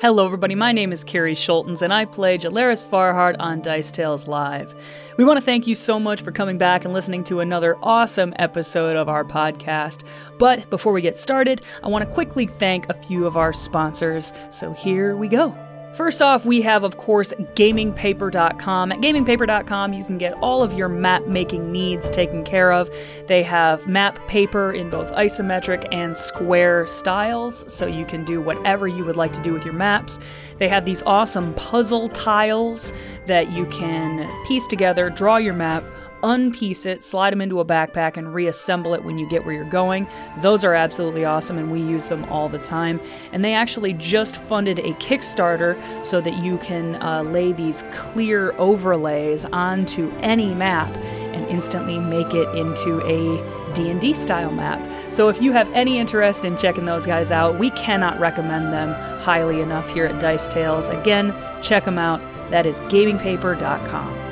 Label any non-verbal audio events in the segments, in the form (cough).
Hello, everybody. My name is Carrie Schultens, and I play Jalaris Farhart on Dice Tales Live. We want to thank you so much for coming back and listening to another awesome episode of our podcast. But before we get started, I want to quickly thank a few of our sponsors. So here we go. First off, we have, of course, gamingpaper.com. At gamingpaper.com, you can get all of your map making needs taken care of. They have map paper in both isometric and square styles, so you can do whatever you would like to do with your maps. They have these awesome puzzle tiles that you can piece together, draw your map unpiece it, slide them into a backpack, and reassemble it when you get where you're going. Those are absolutely awesome, and we use them all the time. And they actually just funded a Kickstarter so that you can uh, lay these clear overlays onto any map and instantly make it into a D&D style map. So if you have any interest in checking those guys out, we cannot recommend them highly enough here at Dice Tales. Again, check them out. That is gamingpaper.com.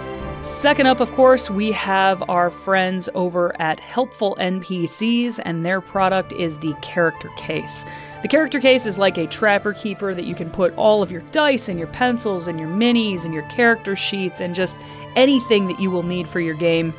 Second up, of course, we have our friends over at Helpful NPCs, and their product is the Character Case. The Character Case is like a trapper keeper that you can put all of your dice and your pencils and your minis and your character sheets and just anything that you will need for your game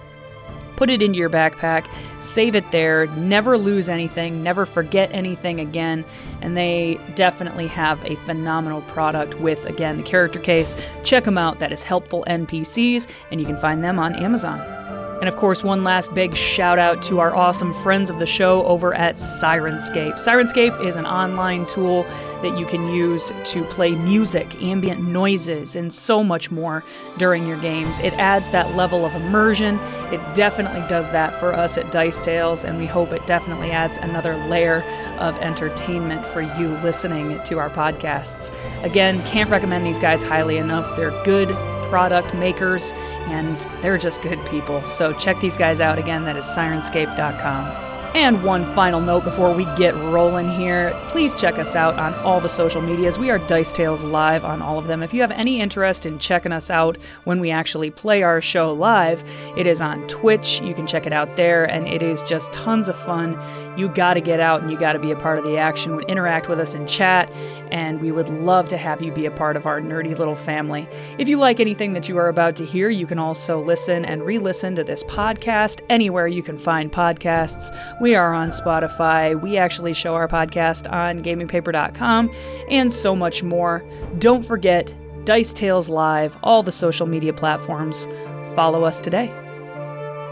put it into your backpack, save it there, never lose anything, never forget anything again. And they definitely have a phenomenal product with, again, the character case. Check them out. That is Helpful NPCs, and you can find them on Amazon. And of course, one last big shout out to our awesome friends of the show over at Syrinscape. Syrinscape is an online tool that you can use to play music, ambient noises, and so much more during your games. It adds that level of immersion. It definitely does that for us at Dice Tales, and we hope it definitely adds another layer of entertainment for you listening to our podcasts. Again, can't recommend these guys highly enough. They're good product makers, and they're just good people. So check these guys out again. That is Syrinscape.com. And one final note before we get rolling here please check us out on all the social medias. We are Dice Tales Live on all of them. If you have any interest in checking us out when we actually play our show live, it is on Twitch. You can check it out there, and it is just tons of fun. You got to get out and you got to be a part of the action, interact with us in chat, and we would love to have you be a part of our nerdy little family. If you like anything that you are about to hear, you can also listen and re listen to this podcast anywhere you can find podcasts. We are on Spotify. We actually show our podcast on gamingpaper.com and so much more. Don't forget Dice Tales Live, all the social media platforms. Follow us today.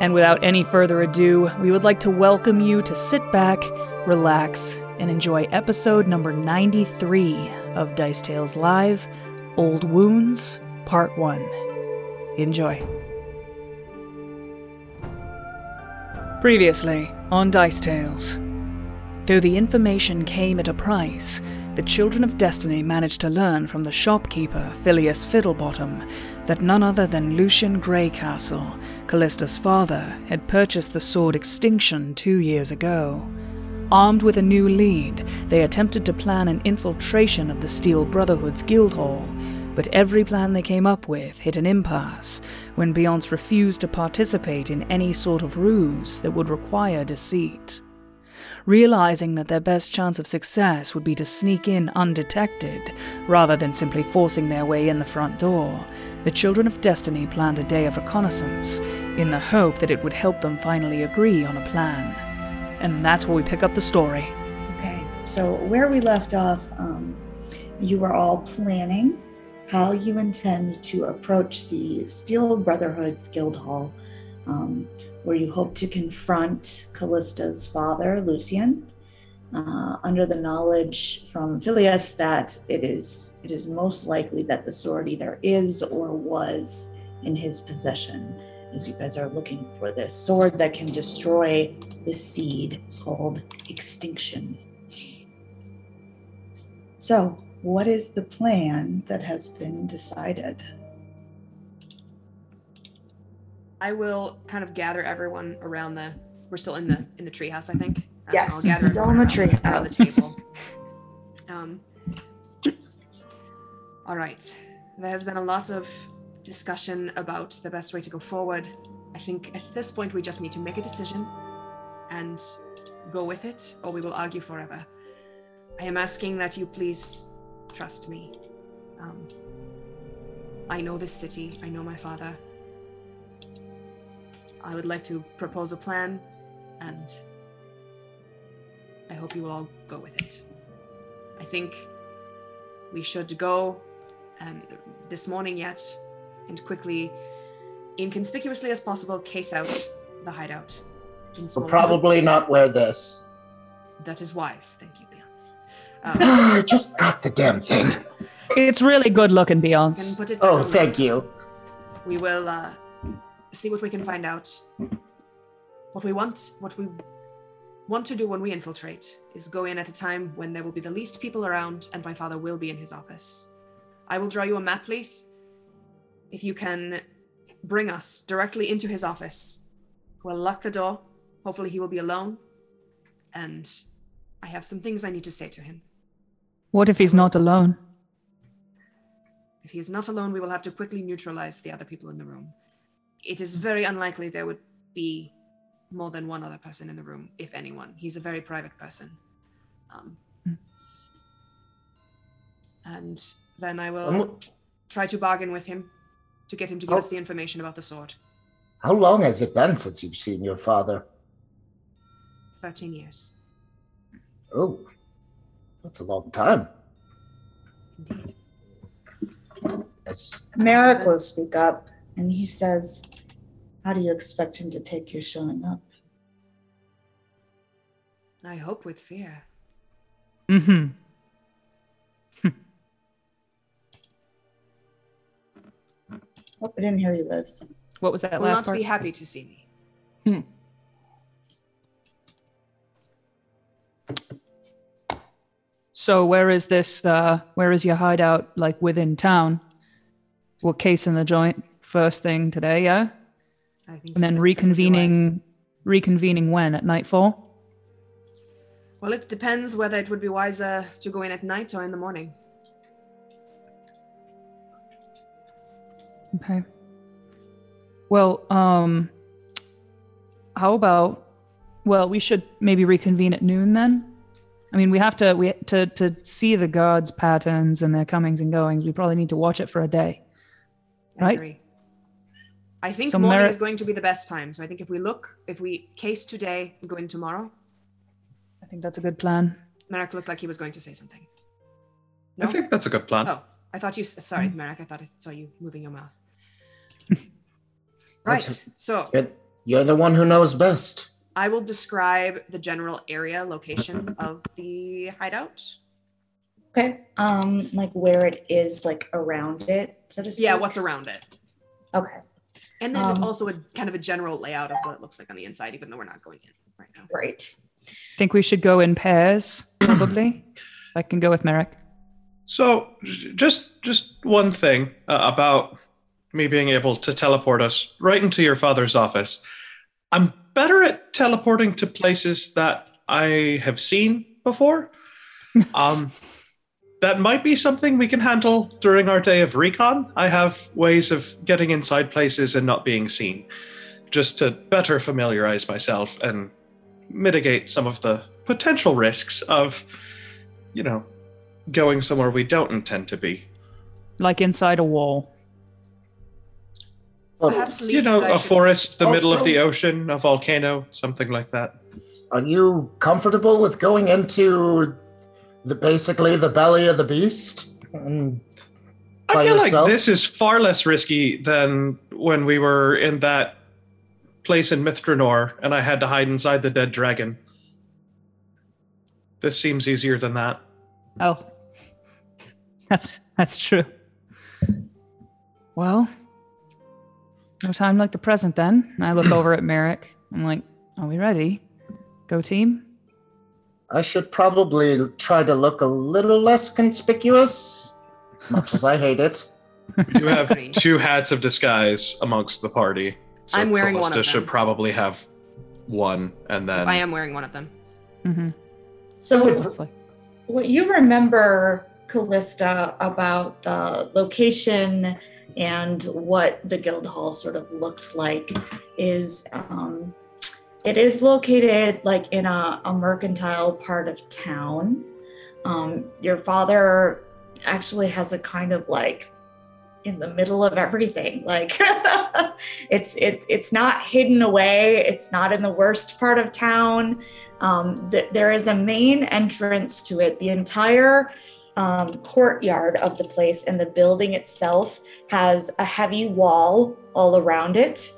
And without any further ado, we would like to welcome you to sit back, relax, and enjoy episode number 93 of Dice Tales Live Old Wounds, Part 1. Enjoy. Previously on Dice Tales. Though the information came at a price, the Children of Destiny managed to learn from the shopkeeper, Phileas Fiddlebottom, that none other than Lucian Greycastle, Callista's father, had purchased the sword Extinction two years ago. Armed with a new lead, they attempted to plan an infiltration of the Steel Brotherhood's guild hall, but every plan they came up with hit an impasse when Beyonce refused to participate in any sort of ruse that would require deceit. Realizing that their best chance of success would be to sneak in undetected, rather than simply forcing their way in the front door, the Children of Destiny planned a day of reconnaissance, in the hope that it would help them finally agree on a plan. And that's where we pick up the story. Okay, so where we left off, um, you were all planning how you intend to approach the Steel Brotherhood's guild hall, um, where you hope to confront Callista's father, Lucian, uh, under the knowledge from Phileas that it is it is most likely that the sword either is or was in his possession. As you guys are looking for this sword that can destroy the seed called extinction. So, what is the plan that has been decided? I will kind of gather everyone around the. We're still in the in the treehouse, I think. Um, Yes, I'll gather still in the around- around the treehouse. Um. All right. There has been a lot of discussion about the best way to go forward. I think at this point we just need to make a decision and go with it, or we will argue forever. I am asking that you please trust me. Um, I know this city. I know my father. I would like to propose a plan, and I hope you will all go with it. I think we should go, and this morning yet, and quickly, inconspicuously as possible, case out the hideout. We'll probably not wear this. That is wise. Thank you, Beyonce. I (gasps) just got the damn thing. It's really good looking, Beyonce. Oh, thank you. We will uh, see what we can find out. What we want, what we want to do when we infiltrate, is go in at a time when there will be the least people around, and my father will be in his office. I will draw you a map, Leith. If you can bring us directly into his office, we'll lock the door. Hopefully, he will be alone. And I have some things I need to say to him. What if he's not alone? If he is not alone, we will have to quickly neutralize the other people in the room. It is very unlikely there would be more than one other person in the room, if anyone. He's a very private person. Um, and then I will Um, try to bargain with him to get him to give Oh. us the information about the sword. How long has it been since you've seen your father? 13 years. Oh, that's a long time. Indeed. It's, Merrick will speak up and he says, How do you expect him to take your showing up? I hope with fear. Mm-hmm. (laughs) Oh, I didn't hear you, Liz. What was that will last not part? be happy to see me. So where is this? Uh, where is your hideout? Like within town? We're casing the joint first thing today, yeah, I think and then so. That would be wise. reconvening. Reconvening when at nightfall? Well, it depends whether it would be wiser to go in at night or in the morning. Okay. Well, um, how about? Well, we should maybe reconvene at noon then. I mean, we have to we to to see the gods' patterns and their comings and goings. We probably need to watch it for a day. I Right. agree. I think So morning Merrick- is going to be the best time. So I think if we look, if we case today and go in tomorrow, I think that's a good plan. Merrick looked like he was going to say something. I think that's a good plan. Oh, I thought you. Sorry, Mm. Merrick. I thought I saw you moving your mouth. (laughs) right. So you're, you're the one who knows best. I will describe the general area location (laughs) of the hideout. Okay. Um, like where it is, like around it, so to speak. Yeah, what's around it, okay. and then Um, also a kind of a general layout of what it looks like on the inside, even though we're not going in right now. Right. Think we should go in pairs, probably. I can go with Merrick. So, just just one thing uh, about me being able to teleport us right into your father's office. I'm better at teleporting to places that I have seen before. (laughs) um, that might be something we can handle during our day of recon. I have ways of getting inside places and not being seen, just to better familiarize myself and mitigate some of the potential risks of, you know, going somewhere we don't intend to be. Like inside a wall. Well, Perhaps You know, and I a should- forest, the middle of the ocean, a volcano, something like that. are you comfortable with going into the basically the belly of the beast? And I feel yourself? like this is far less risky than when we were in that place in Mithranor and I had to hide inside the dead dragon. This seems easier than that. Oh, (laughs) that's that's true. Well, no time like the present then. And I look over at (clears throat) Merrick. I'm like, "Are we ready? Go team." I should probably try to look a little less conspicuous, as much as I hate it. You have two hats of disguise amongst the party. So I'm wearing one of them. Callista should probably have one, and then I am wearing one of them. Mm-hmm. So It's like, what you remember, Callista, about the location and what the guild hall sort of looked like is um, it is located like in a, a mercantile part of town. Um, your father actually has a kind of like in the middle of everything. Like (laughs) it's it, it's not hidden away. It's not in the worst part of town. Um, th- there is a main entrance to it. The entire um, courtyard of the place and the building itself has a heavy wall all around it.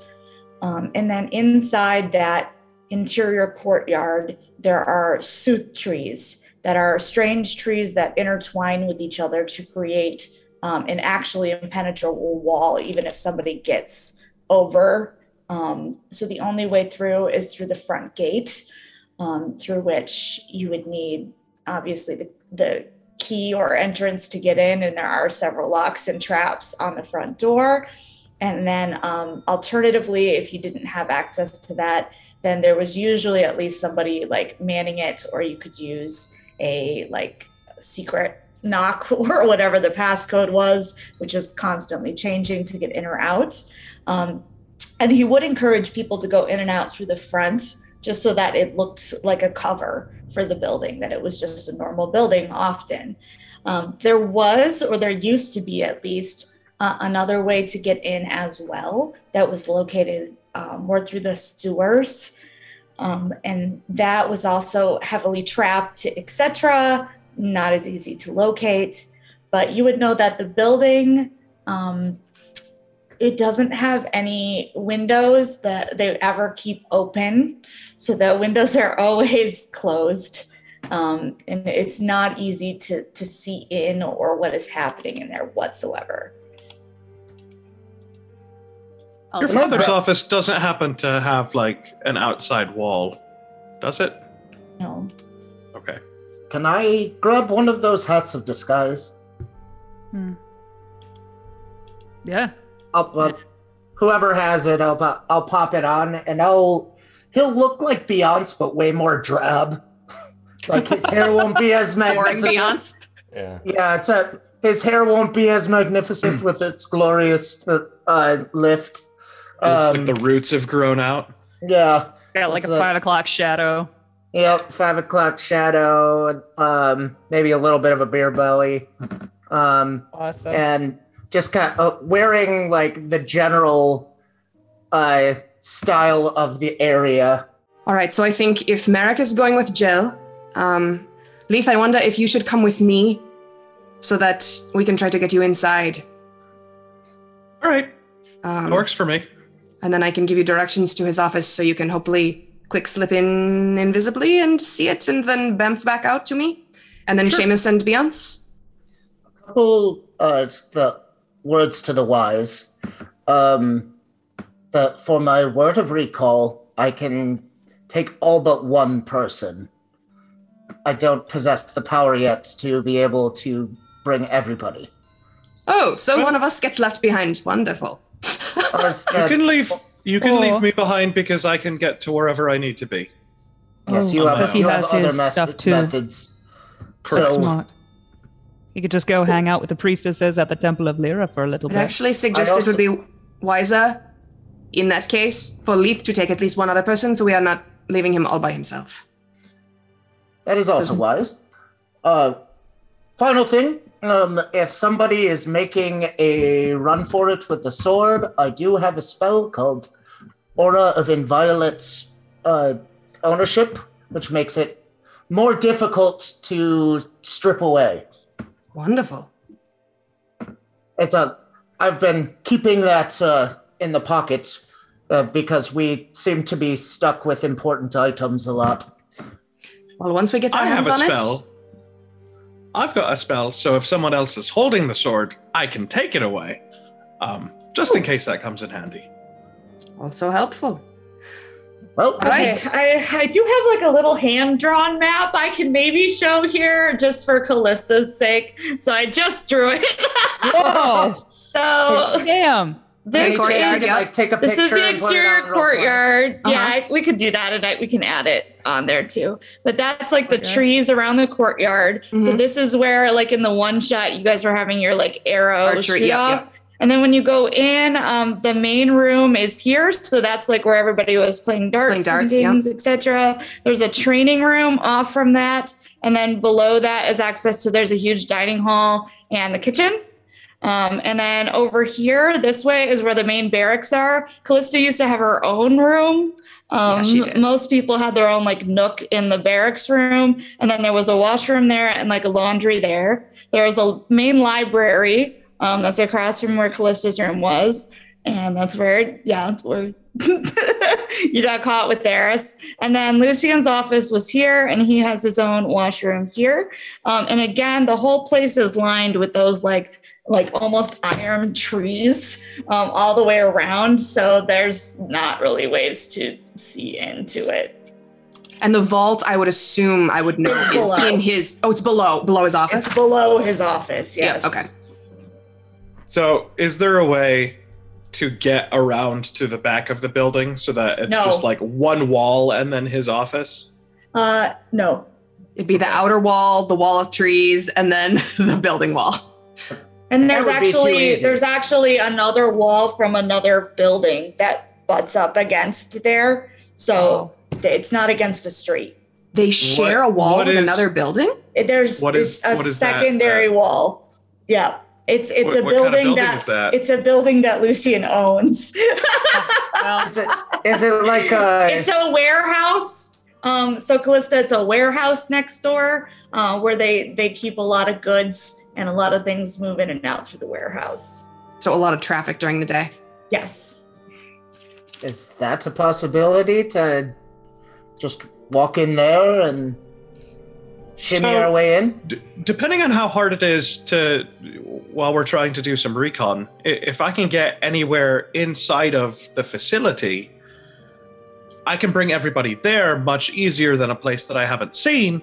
Um, and then inside that interior courtyard, there are sooth trees that are strange trees that intertwine with each other to create um, an actually impenetrable wall, even if somebody gets over. Um, so the only way through is through the front gate, um, through which you would need obviously the, the key or entrance to get in, and there are several locks and traps on the front door. And then, um, alternatively, if you didn't have access to that, then there was usually at least somebody like manning it, or you could use a like secret knock (laughs) or whatever the passcode was, which is constantly changing to get in or out. Um, and he would encourage people to go in and out through the front just so that it looked like a cover for the building, that it was just a normal building often. Um, there was, or there used to be at least, uh, another way to get in as well that was located um, more through the sewers. Um, and that was also heavily trapped, etc not as easy to locate. But you would know that the building, um, it doesn't have any windows that they ever keep open. So the windows are (laughs) always closed. Um, and it's not easy to, to see in or what is happening in there whatsoever. Your father's office doesn't happen to have like an outside wall, does it? No. Okay. Can I grab one of those hats of disguise? Hmm. Yeah. I'll, uh, whoever has it, I'll po- I'll pop it on, and I'll. He'll look like Beyonce, but way more drab. (laughs) like his hair won't be as (laughs) magnificent. Beyonce. Yeah. Yeah, it's a, his hair won't be as magnificent with its glorious uh, lift. It looks Um, like the roots have grown out. yeah, Got like a a- five o'clock shadow. Yep, five o'clock shadow, um, maybe a little bit of a beer belly, um, Awesome. and just kind of uh, wearing like the general uh, style of the area. All right, so I think if Merrick is going with Jill, um, Leith, I wonder if you should come with me so that we can try to get you inside. All right, Um, that works for me. And then I can give you directions to his office so you can hopefully quick slip in invisibly and see it and then bamf back out to me. And then Sure. Seamus and Beyonce. Couple uh, the words to the wise. Um, the, for my word of recall, I can take all but one person. I don't possess the power yet to be able to bring everybody. Oh, so Well- one of us gets left behind. Wonderful. You can leave. You can Or- leave me behind because I can get to wherever I need to be. yes, you Oh, have, because he you has have other his mes- stuff too. methods. That's So- smart. You could just go hang out with the priestesses at the Temple of Lyra for a little bit. I'd bit. actually suggest I it would be wiser, in that case, for Leith to take at least one other person so we are not leaving him all by himself. That is also wise. Uh, final thing: um, if somebody is making a run for it with the sword, I do have a spell called Aura of Inviolate uh, Ownership, which makes it more difficult to strip away. Wonderful. It's a. I've been keeping that uh, in the pocket uh, because we seem to be stuck with important items a lot. Well, once we get our I have a on spell. I've got a spell, so if someone else is holding the sword, I can take it away. Um, just in case that comes in handy. also helpful. Well, All right. Okay, I, I do have like a little hand drawn map I can maybe show here just for Callista's sake. So I just drew it. (laughs) Whoa! so Damn! this is yeah. like take a this is the and put it exterior on real courtyard. Uh-huh. Yeah, I- we could do that, and I, we can add it on there too. But that's like the Okay. trees around the courtyard. So Mhm. this is where, like in the one shot, you guys were having your like arrow Archery, shoot yeah, off. And then when you go in, um, the main room is here. So that's like where everybody was playing darts, Playing darts, and yeah. things, etc. There's a training room off from that. And then below that is access to there's a huge dining hall and the kitchen. Um, and then over here, this way is where the main barracks are. Callista used to have her own room. Um, Yeah, most people had their own like nook in the barracks room, and then there was a washroom there and like a laundry there. There was a main library um, that's across from where Callista's room was, and that's where yeah, that's where (laughs) you got caught with Theris. And then Lucian's office was here, and he has his own washroom here. Um, and again, the whole place is lined with those like like almost iron trees um, all the way around. So there's not really ways to see into it. And the vault, I would assume I would know It's is below. in his. Oh, it's below, below his office. It's below his office. Yeah, Yes. okay. So, is there a way to get around to the back of the building so that it's No. just like one wall and then his office? Uh, no. It'd be the outer wall, the wall of trees, and then (laughs) the building wall. And there's That would be too actually there's actually another wall from another building that butts up against there. So it's not against a street. They share a wall with is- another building. There's What is- a what is that? secondary Uh, wall. Yeah. It's it's What- a what kind of building, building that, is that? it's a building that Lucian owns. (laughs) Well, Is it is it like a it's a warehouse. Um, so Callista, it's a warehouse next door uh, where they they keep a lot of goods and a lot of things move in and out through the warehouse. So a lot of traffic during the day. Yes. is that a possibility to just walk in there and shimmy So- our way in? D- depending on how hard it is to, while we're trying to do some recon, if I can get anywhere inside of the facility, I can bring everybody there much easier than a place that I haven't seen.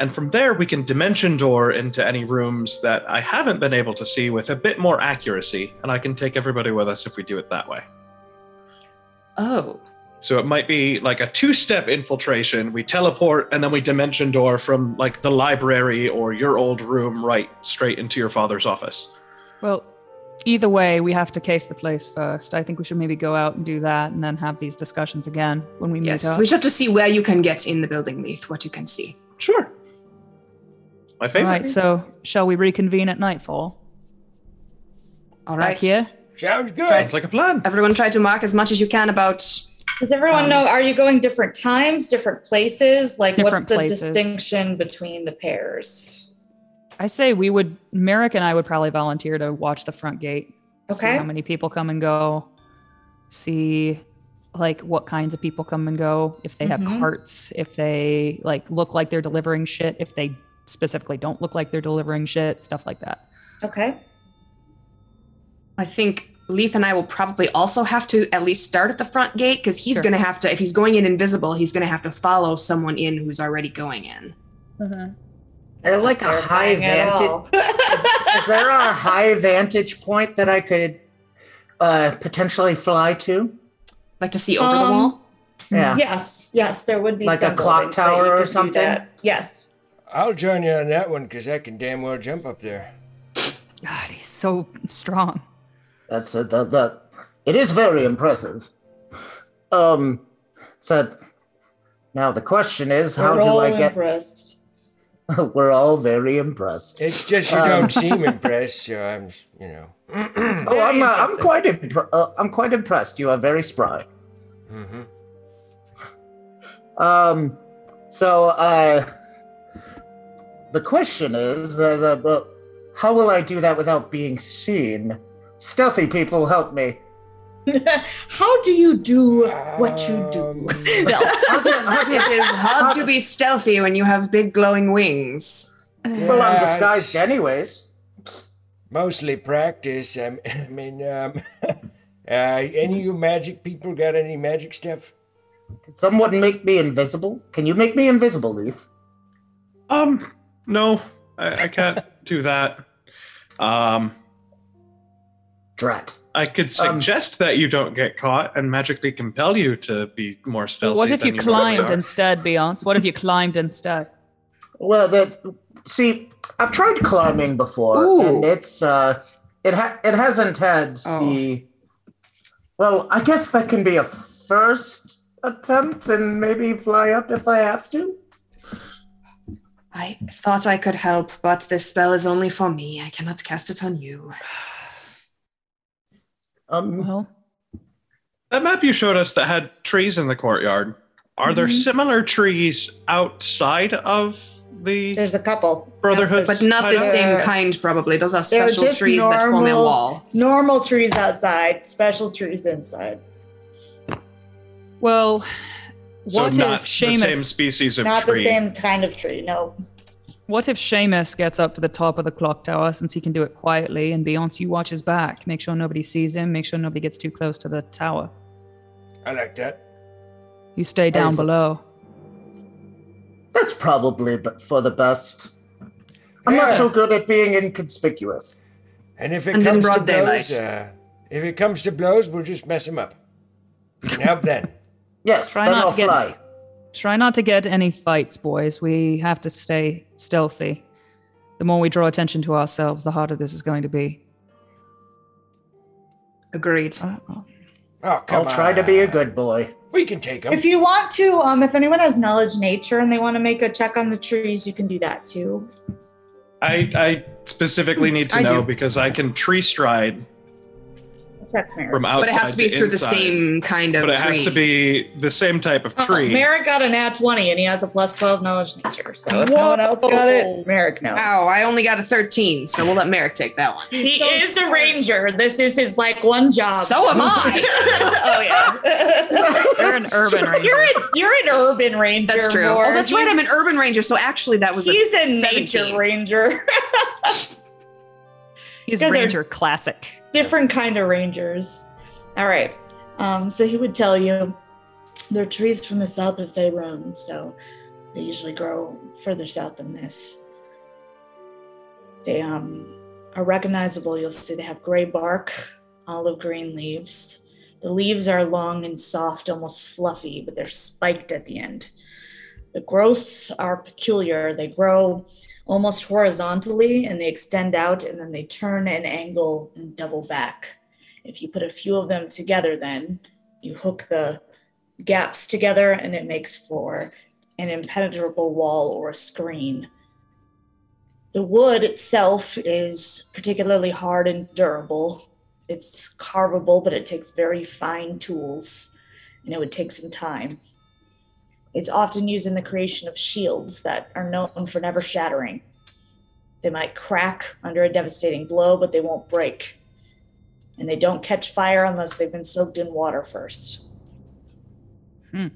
And from there, we can dimension door into any rooms that I haven't been able to see with a bit more accuracy. And I can take everybody with us if we do it that way. Oh. So it might be like a two step infiltration. We teleport and then we dimension door from like the library or your old room right straight into your father's office. well, either way, we have to case the place first. I think we should maybe go out and do that and then have these discussions again when we meet Yes. up. We just have to see where you can get in the building, Leith, what you can see. Sure. My favorite. right, so shall we reconvene at nightfall? All right. Back here? Sounds good. Sounds like a plan. Everyone try to mark as much as you can about Does everyone Um, know? Are you going different times, different places? Like, what's the places. distinction between the pairs? I say we would, Merrick and I would probably volunteer to watch the front gate. Okay. See how many people come and go. See like what kinds of people come and go. If they have Mhm. carts, if they like look like they're delivering shit, if they specifically don't look like they're delivering shit, stuff like that. Okay. I think Leith and I will probably also have to at least start at the front gate because he's Sure. going to have to, if he's going in invisible, he's going to have to follow someone in who's already going in. There like a high vantage. all. (laughs) Is there a high vantage point that I could uh, potentially fly to? Like to see over the Um, wall. Yeah. Yes, yes, there would be Like a clock tower or something? Yes. I'll join you on that one because I can damn well jump up there. God, he's so strong. That's uh, the, the it is very impressive. Um, so now the question is, how We're do all I get? impressed. (laughs) We're all very impressed. It's just you Um, don't seem (laughs) impressed, so I'm, you know. Oh, (clears throat) I'm uh, I'm quite impr- uh, I'm quite impressed. You are very spry. hmm Um, so uh, the question is, uh, the, the, how will I do that without being seen? Stealthy people, help me. (laughs) How do you do what you do? Um, (laughs) Stealth. (laughs) it is hard to be stealthy when you have big glowing wings. Well, I'm disguised it's anyways. Mostly practice. I mean, um, uh, any of you magic people got any magic stuff? Can someone make me invisible? Can you make me invisible, Leith? Um, no, I, I can't do that. Um, Drat. I could Um, suggest that you don't get caught and magically compel you to be more stealthy. what if than you climbed are. instead, Beyonce? What if you climbed instead? Well, that see, I've tried climbing before, Ooh. and it's uh, It ha- it hasn't had Oh. the. Well, I guess that can be a first attempt, and maybe fly up if I have to. I thought I could help, but this spell is only for me. I cannot cast it on you. Um, Well, That map you showed us that had trees in the courtyard. Are there Mhm. similar trees outside of the There's a couple. Brotherhood? But not the hideout? same kind, probably. Those are special just trees that form a normal- wall. Normal trees outside, special trees inside. well, So what not if the same species of Not tree. the same kind of tree, no. What if Seamus gets up to the top of the clock tower since he can do it quietly, and Beyonce watches back, make sure nobody sees him, make sure nobody gets too close to the tower. I like that. You stay down Is- below. that's probably b- for the best. I'm not so good at being inconspicuous. And if it And comes to broad blows, uh, if it comes to blows, we'll just mess him up. And help then. Yes, Try then not I'll to get- fly. Try not to get any fights, boys. We have to stay stealthy. The more we draw attention to ourselves, the harder this is going to be. Agreed. Uh, Oh, come I'll try to be a good boy. We can take him. If you want to, um, if anyone has knowledge nature and they want to make a check on the trees, you can do that too. I, I specifically need to I know do. because I can tree stride Check Merrick. From outside But it has to be through the same kind of tree, But it has to be the same type of Uh, tree. Merrick got a nat 20 and he has a plus 12 knowledge nature. So if no one else got it, Merrick knows. Ow, I only got a 13, so we'll let Merrick take that one. He is a ranger. This is his like one job. So am I. (laughs) oh yeah. (laughs) You're an urban ranger. You're an, you're an urban ranger. That's true. Mort. Oh, that's right. I'm an urban ranger, so actually that was He's a nature 17. ranger. (laughs) He's guys Ranger Classic. Different kind of rangers. All right. Um, so he would tell you they're trees from the south of Faerun, so they usually grow further south than this. They um, are recognizable. You'll see they have gray bark, olive green leaves. The leaves are long and soft, almost fluffy, but they're spiked at the end. The growths are peculiar. They grow almost horizontally and they extend out and then they turn and angle and double back. If you put a few of them together, then you hook the gaps together and it makes for an impenetrable wall or a screen. The wood itself is particularly hard and durable. It's carvable, but it takes very fine tools and it would take some time. It's often used in the creation of shields that are known for never shattering. They might crack under a devastating blow, but they won't break. And they don't catch fire unless they've been soaked in water first. Hmm.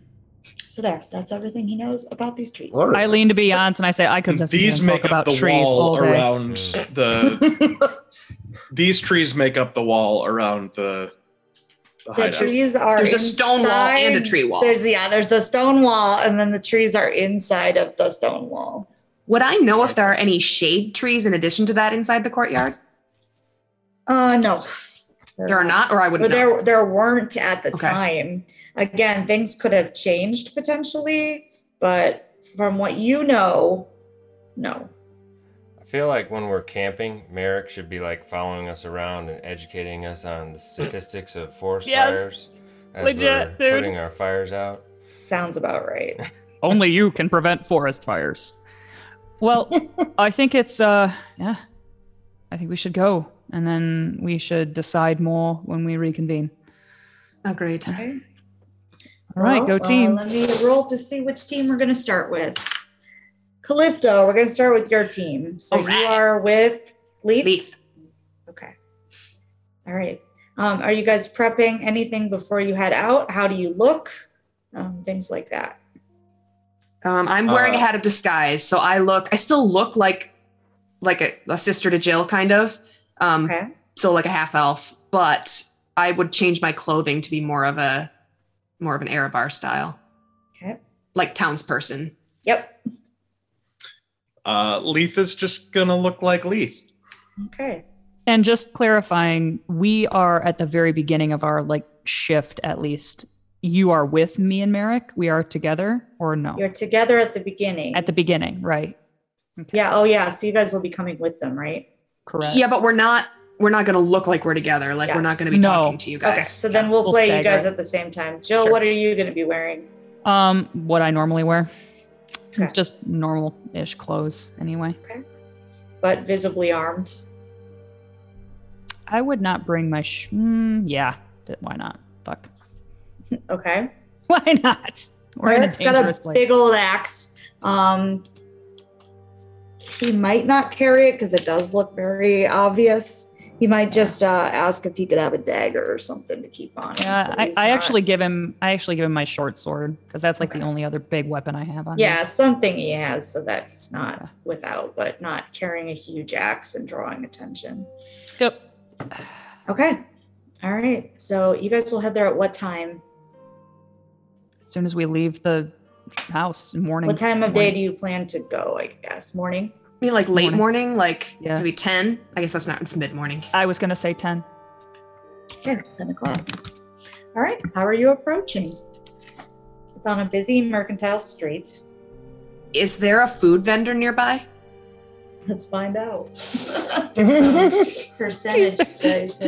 So there, that's everything he knows about these trees. Or- I lean to Beyonce and I say, I could listen These to him make talk up about the trees all wall day. around the. (laughs) These trees make up the wall around the. The The trees are There's a stone wall and a tree wall. There's yeah, there's a stone wall, and then the trees are inside of the stone wall. Would I know if there are any shade trees in addition to that inside the courtyard? Uh no. There are not, or I wouldn't know. there there weren't at the Okay. time. Again, things could have changed potentially, but from what you know, no. I feel like when we're camping, Merrick should be like following us around and educating us on the statistics of forest Yes. fires as Legit, we're dude. putting our fires out. Sounds about right. (laughs) Only you can prevent forest fires. Well, (laughs) I think it's uh yeah. I think we should go and then we should decide more when we reconvene. Agreed. Okay. All right, Well, go uh, team. let me roll to see which team we're going to start with. Callista, we're going to start with your team. So All right. you are with Leith. Leith. Okay. All right. Um, are you guys prepping anything before you head out? How do you look? Um, things like that. Um, I'm wearing a Uh, hat of disguise, so I look. I still look like like a, a sister to Jill, kind of. Um, Okay. so like a half elf, but I would change my clothing to be more of a more of an Arabar style, Okay. like townsperson. Yep. Uh, Leith is just gonna look like Leith. Okay. And just clarifying, we are at the very beginning of our like shift at least. You are with me and Merrick. We are together or no? You're together at the beginning. at the beginning, right? yeah. Oh, yeah. So you guys will be coming with them, right? Correct. Yeah, but we're not we're not gonna look like we're together. Like we're not gonna be No. talking to you guys. Okay, so then we'll We'll play you guys at the same time. Jill, Sure. what are you going to be wearing? Um, what I normally wear. Okay. It's just normal-ish clothes anyway. Okay. But visibly armed. I would not bring my. Sh- mm, yeah, why not? Fuck. (laughs) Okay. (laughs) Why not? We're in a Eric's got dangerous a place. big old axe. Um, he might not carry it because it does look very obvious. He might just uh, ask if he could have a dagger or something to keep on him. Yeah, so I, I not- actually give him. I actually give him my short sword because that's like Okay. the only other big weapon I have on. Yeah, me. something he has so that he's not Yeah. without, but not carrying a huge axe and drawing attention. Yep. Okay. All right. So you guys will head there at what time? As soon as we leave the house, morning. What time of day do you plan to go? I guess morning. I mean, like late Morning. morning, like Yeah. maybe ten. I guess that's not. It's mid morning. I was gonna say ten. Okay, ten o'clock. All right. How are you approaching? It's on a busy mercantile street. Is there a food vendor nearby? Let's find out. (laughs) (laughs) Percentage dice.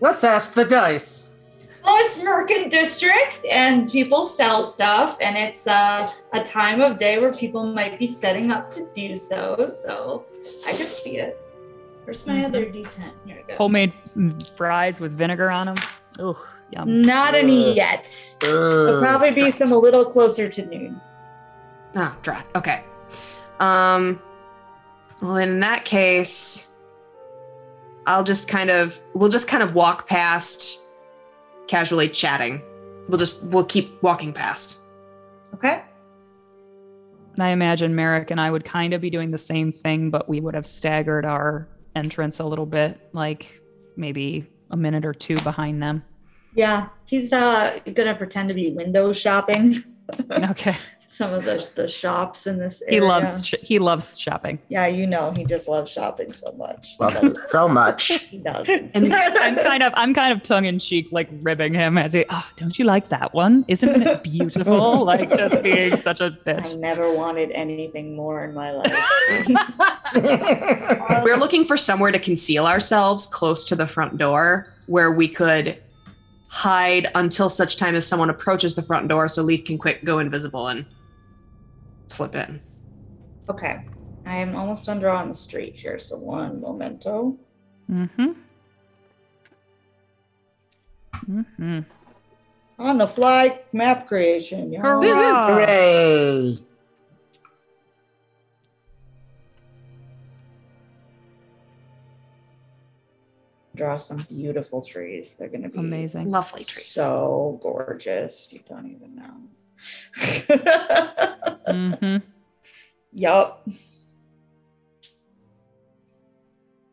Let's ask the dice. Oh, it's Merkin District, and people sell stuff, and it's uh, a time of day where people might be setting up to do so. So I could see it. Where's my Mhm. other D10? Here we go. Homemade mm, fries with vinegar on them. Ugh, yum. Not any Ugh. yet. There'll probably be some a little closer to noon. Ah, drat. Okay. Um. Well, in that case, I'll just kind of we'll just kind of walk past, casually chatting. We'll just we'll keep walking past. Okay. I imagine Merrick and I would kind of be doing the same thing, but we would have staggered our entrance a little bit, like maybe a minute or two behind them. Yeah, he's uh gonna pretend to be window shopping (laughs) Okay. Some of the the shops in this He loves he loves shopping. Yeah, you know, he just loves shopping so much. He Love it so much. (laughs) He does. And (laughs) I'm kind of I'm kind of tongue in cheek, like ribbing him as he. Oh, don't you like that one? Isn't it beautiful? (laughs) like just being such a bitch. I never wanted anything more in my life. We're looking for somewhere to conceal ourselves close to the front door where we could hide until such time as someone approaches the front door so Leith can quick go invisible and slip in. okay. I am almost done drawing the street here, so one memento. Mm-hmm. Mm-hmm. On the fly map creation. y'all. Hurrah! Hooray! Draw some beautiful trees. They're gonna be Amazing. Lovely trees. so gorgeous. You don't even know. Mm-hmm. (laughs) yup.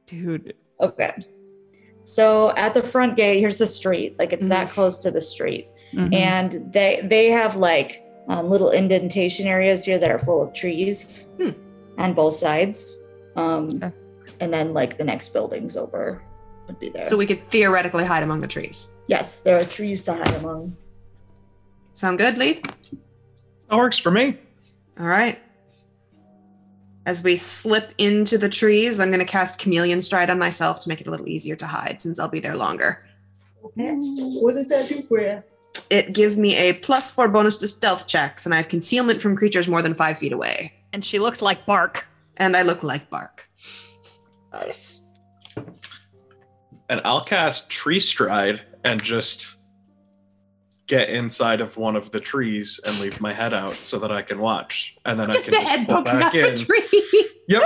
Dude. Okay. So at the front gate, here's the street. Like it's that Mhm. close to the street. Mhm. and they they have like um, little indentation areas here that are full of trees Hmm. on both sides um, Okay. and then like the next buildings over would be there So we could theoretically hide among the trees. yes there are trees to hide among Sound good, Leith? That works for me. All right. As we slip into the trees, I'm going to cast Chameleon Stride on myself to make it a little easier to hide since I'll be there longer. what does that do for you It gives me a plus four bonus to stealth checks, and I have concealment from creatures more than five feet away. And she looks like bark. And I look like Bark. Nice. And I'll cast Tree Stride and just get inside of one of the trees and leave my head out so that I can watch. And then Just I can a head pull poking out back the tree. Yep.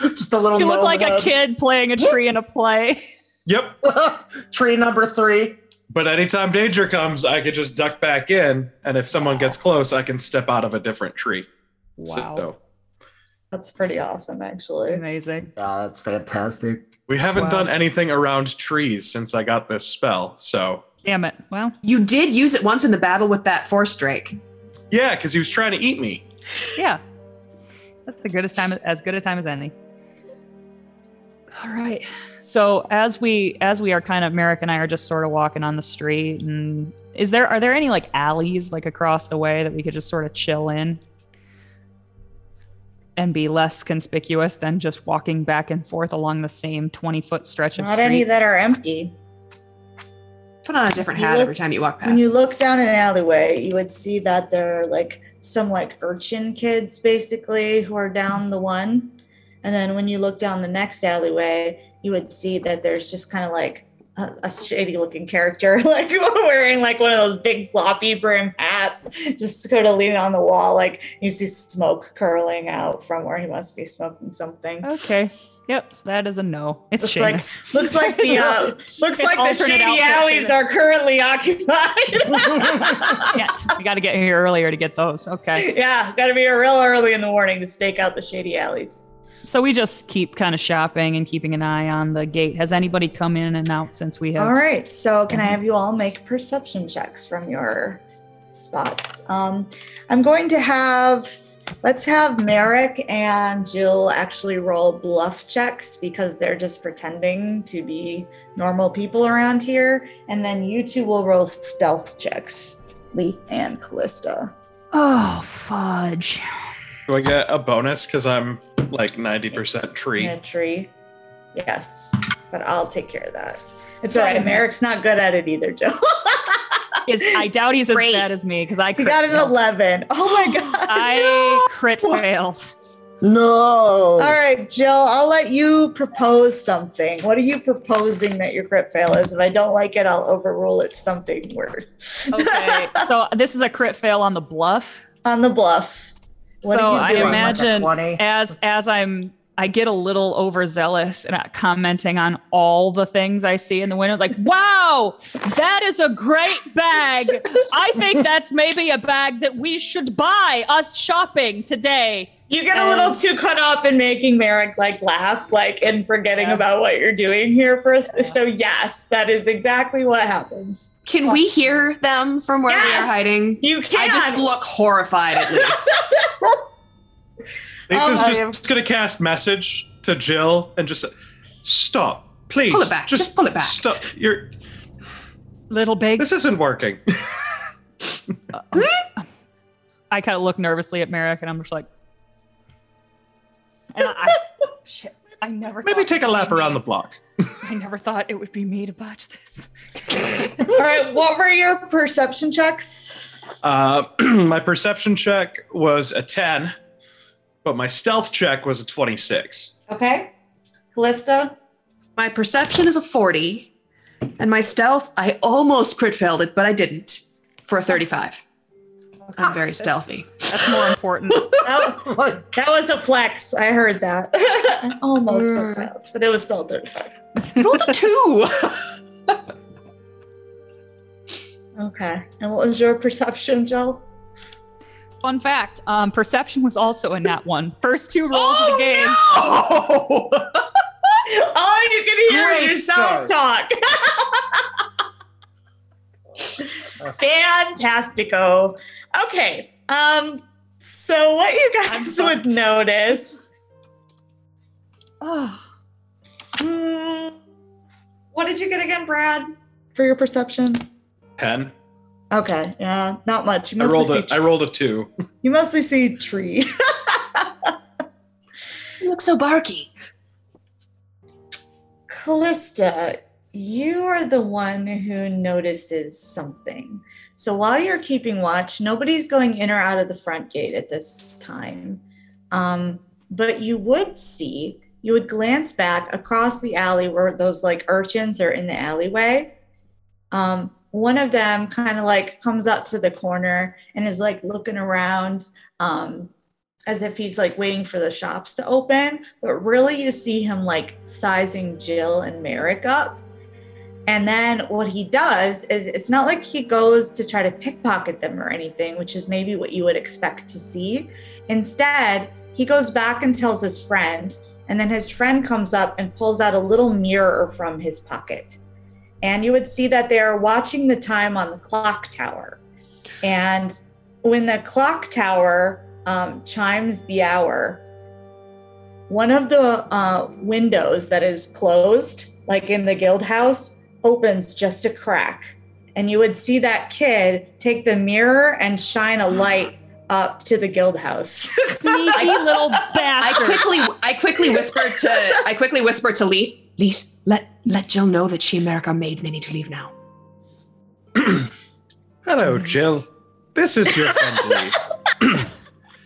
(laughs) Just a little. You look gnome like a kid playing a tree in a play. Yep. (laughs) Tree number three. But anytime danger comes, I could just duck back in. And if someone gets close, I can step out of a different tree. So that's pretty awesome actually Amazing. Yeah, that's fantastic. we haven't Wow. done anything around trees since I got this spell. So Damn it. Well, You did use it once in the battle with that force drake. yeah, because he was trying to eat me. yeah. That's a good as time as good a time as any. All right. So as we as we are kind of Merrick and I are just sort of walking on the street and is there are there any like alleys like across the way that we could just sort of chill in? and be less conspicuous than just walking back and forth along the same 20 foot stretch of Not street. any that are empty. Put on a different hat look- every time you walk past. When you look down an alleyway, you would see that there are like some like urchin kids basically who are down the one. And then when you look down the next alleyway, you would see that there's just kind of like a, a shady looking character, (laughs) like (laughs) wearing like one of those big floppy brim hats, just kind of leaning on the wall. Like you see smoke curling out from where he must be smoking something. Okay. Yep. So that is a no. It's Looks like- Looks like (laughs) the uh, looks It's like the shady alleys Seamus. are currently occupied. (laughs) Can't. You got to get here earlier to get those. Okay. yeah, got to be here real early in the morning to stake out the shady alleys. So we just keep kind of shopping and keeping an eye on the gate. Has anybody come in and out since we have? All right, so can I have you all make perception checks from your spots? Um, I'm going to have, let's have Merrick and Jill actually roll bluff checks because they're just pretending to be normal people around here. And then you two will roll stealth checks, Lee and Callista. Oh, fudge. Do I get a bonus because I'm like 90% tree? In a tree. Yes, but I'll take care of that. It's all right. Merrick's not good at it either, Jill. (laughs) (laughs) Is I doubt he's as Great. bad as me because I he crit got an failed. 11. Oh my (gasps) God. I (laughs) crit failed. no. All right, Jill, I'll let you propose something. What are you proposing that your crit fail is? If I don't like it, I'll overrule it something worse. Okay, (laughs) so this is a crit fail on the bluff. On the bluff. What so are you I doing? imagine Like a 20? as as I'm I get a little overzealous and commenting on all the things I see in the window. Like, wow, that is a great bag. I think that's maybe a bag that we should buy us shopping today. You get a little too caught up in making Merrick like laugh, like and forgetting Yeah. about what you're doing here for us. So yes, that is exactly what happens. Can we hear them from where we are hiding? You can. I just look horrified at Lee. (laughs) Nathan's Um, just, I am- just gonna cast message to Jill and just say, stop, please. Pull it back. Just pull it back." Stop. You're. Little big. This isn't working. (laughs) I kind of look nervously at Merrick and I'm just like, and I, (laughs) shit, I never Maybe thought take a lap around me. the block. (laughs) I never thought it would be me to botch this. All right, what were your perception checks? Uh, (clears throat) my perception check was a 10, but my stealth check was a 26. Okay. Callista? My perception is a 40, and my stealth, I almost crit failed it, but I didn't for a 35. I'm very stealthy. That's more important. (laughs) That, that was a flex. I heard that. (laughs) I almost Mm. failed, but it was still 35. Rolled a two. (laughs) Okay. And what was your perception, Jill? Fun fact: um, perception was also a nat one. First two rolls of the game. Oh! (laughs) All you can hear is Great yourself start. talk. (laughs) Fantastico. Okay. Um, so what you guys would notice. Oh, Hmm, what did you get again, Brad? For your perception? 10. Okay, yeah, not much. You I mostly rolled see a, I rolled a 2. You mostly see tree. (laughs) You look so barky. Callista, you are the one who notices something. So while you're keeping watch, nobody's going in or out of the front gate at this time. Um, but you would see, you would glance back across the alley where those like urchins are in the alleyway. Um, one of them kind of like comes up to the corner and is like looking around. Um, as if he's like waiting for the shops to open, but really you see him like sizing Jill and Merrick up. And then what he does is it's not like he goes to try to pickpocket them or anything, which is maybe what you would expect to see. Instead, he goes back and tells his friend, and then his friend comes up and pulls out a little mirror from his pocket. And you would see that they are watching the time on the clock tower. And when the clock tower um, chimes the hour, one of the uh, windows that is closed, like in the guild house, opens just a crack. And you would see that kid take the mirror and shine a light up to the guild house. (laughs) Sneaky little bastard. I quickly I quickly whispered to I quickly whispered to Leith, Leith, let let Jill know that she and Merrick are made Minnie to leave now. (clears throat) Hello, Jill. This is your friend (laughs)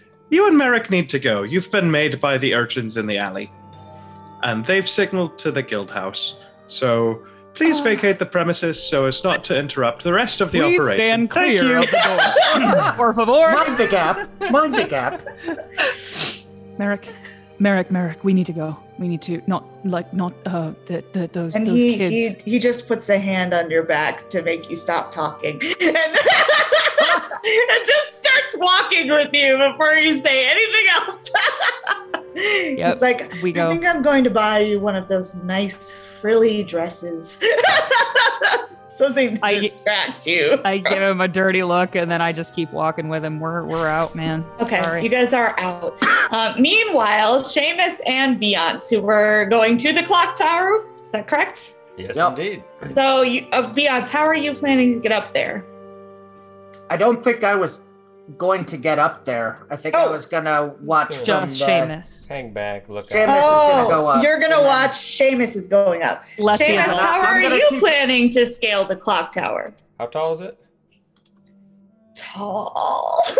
(clears throat) you and Merrick need to go. You've been made by the urchins in the alley. And they've signaled to the guild house. So please oh. vacate the premises so as not to interrupt the rest of the Please operation. stand Thank clear you. of the door. (clears throat) Por favor. Mind the gap. Mind the gap. (laughs) Merrick, Merrick, Merrick, we need to go. We need to not like not uh the, the those and those he, kids. he he just puts a hand on your back to make you stop talking. (laughs) And, (laughs) and just starts walking with you before you say anything else. (laughs) Yep, He's like we i think i'm going to buy you one of those nice frilly dresses something to I- distract you I give him a dirty look and then I just keep walking with him. We're we're out, man. Okay, Sorry. you guys are out. Um, meanwhile, Seamus and Beyonce, who were going to the clock tower, is that correct? Yes, Yep. indeed. So, you, of Beyonce, how are you planning to get up there? I don't think I was going to get up there. I think I Oh. was gonna watch Just the- Seamus. Hang back, look Seamus out. is gonna go up, Oh, you're gonna and then- watch Seamus is going up. Left Seamus, hand. how I'm are you keep- planning to scale the clock tower? How tall is it? Tall. (laughs)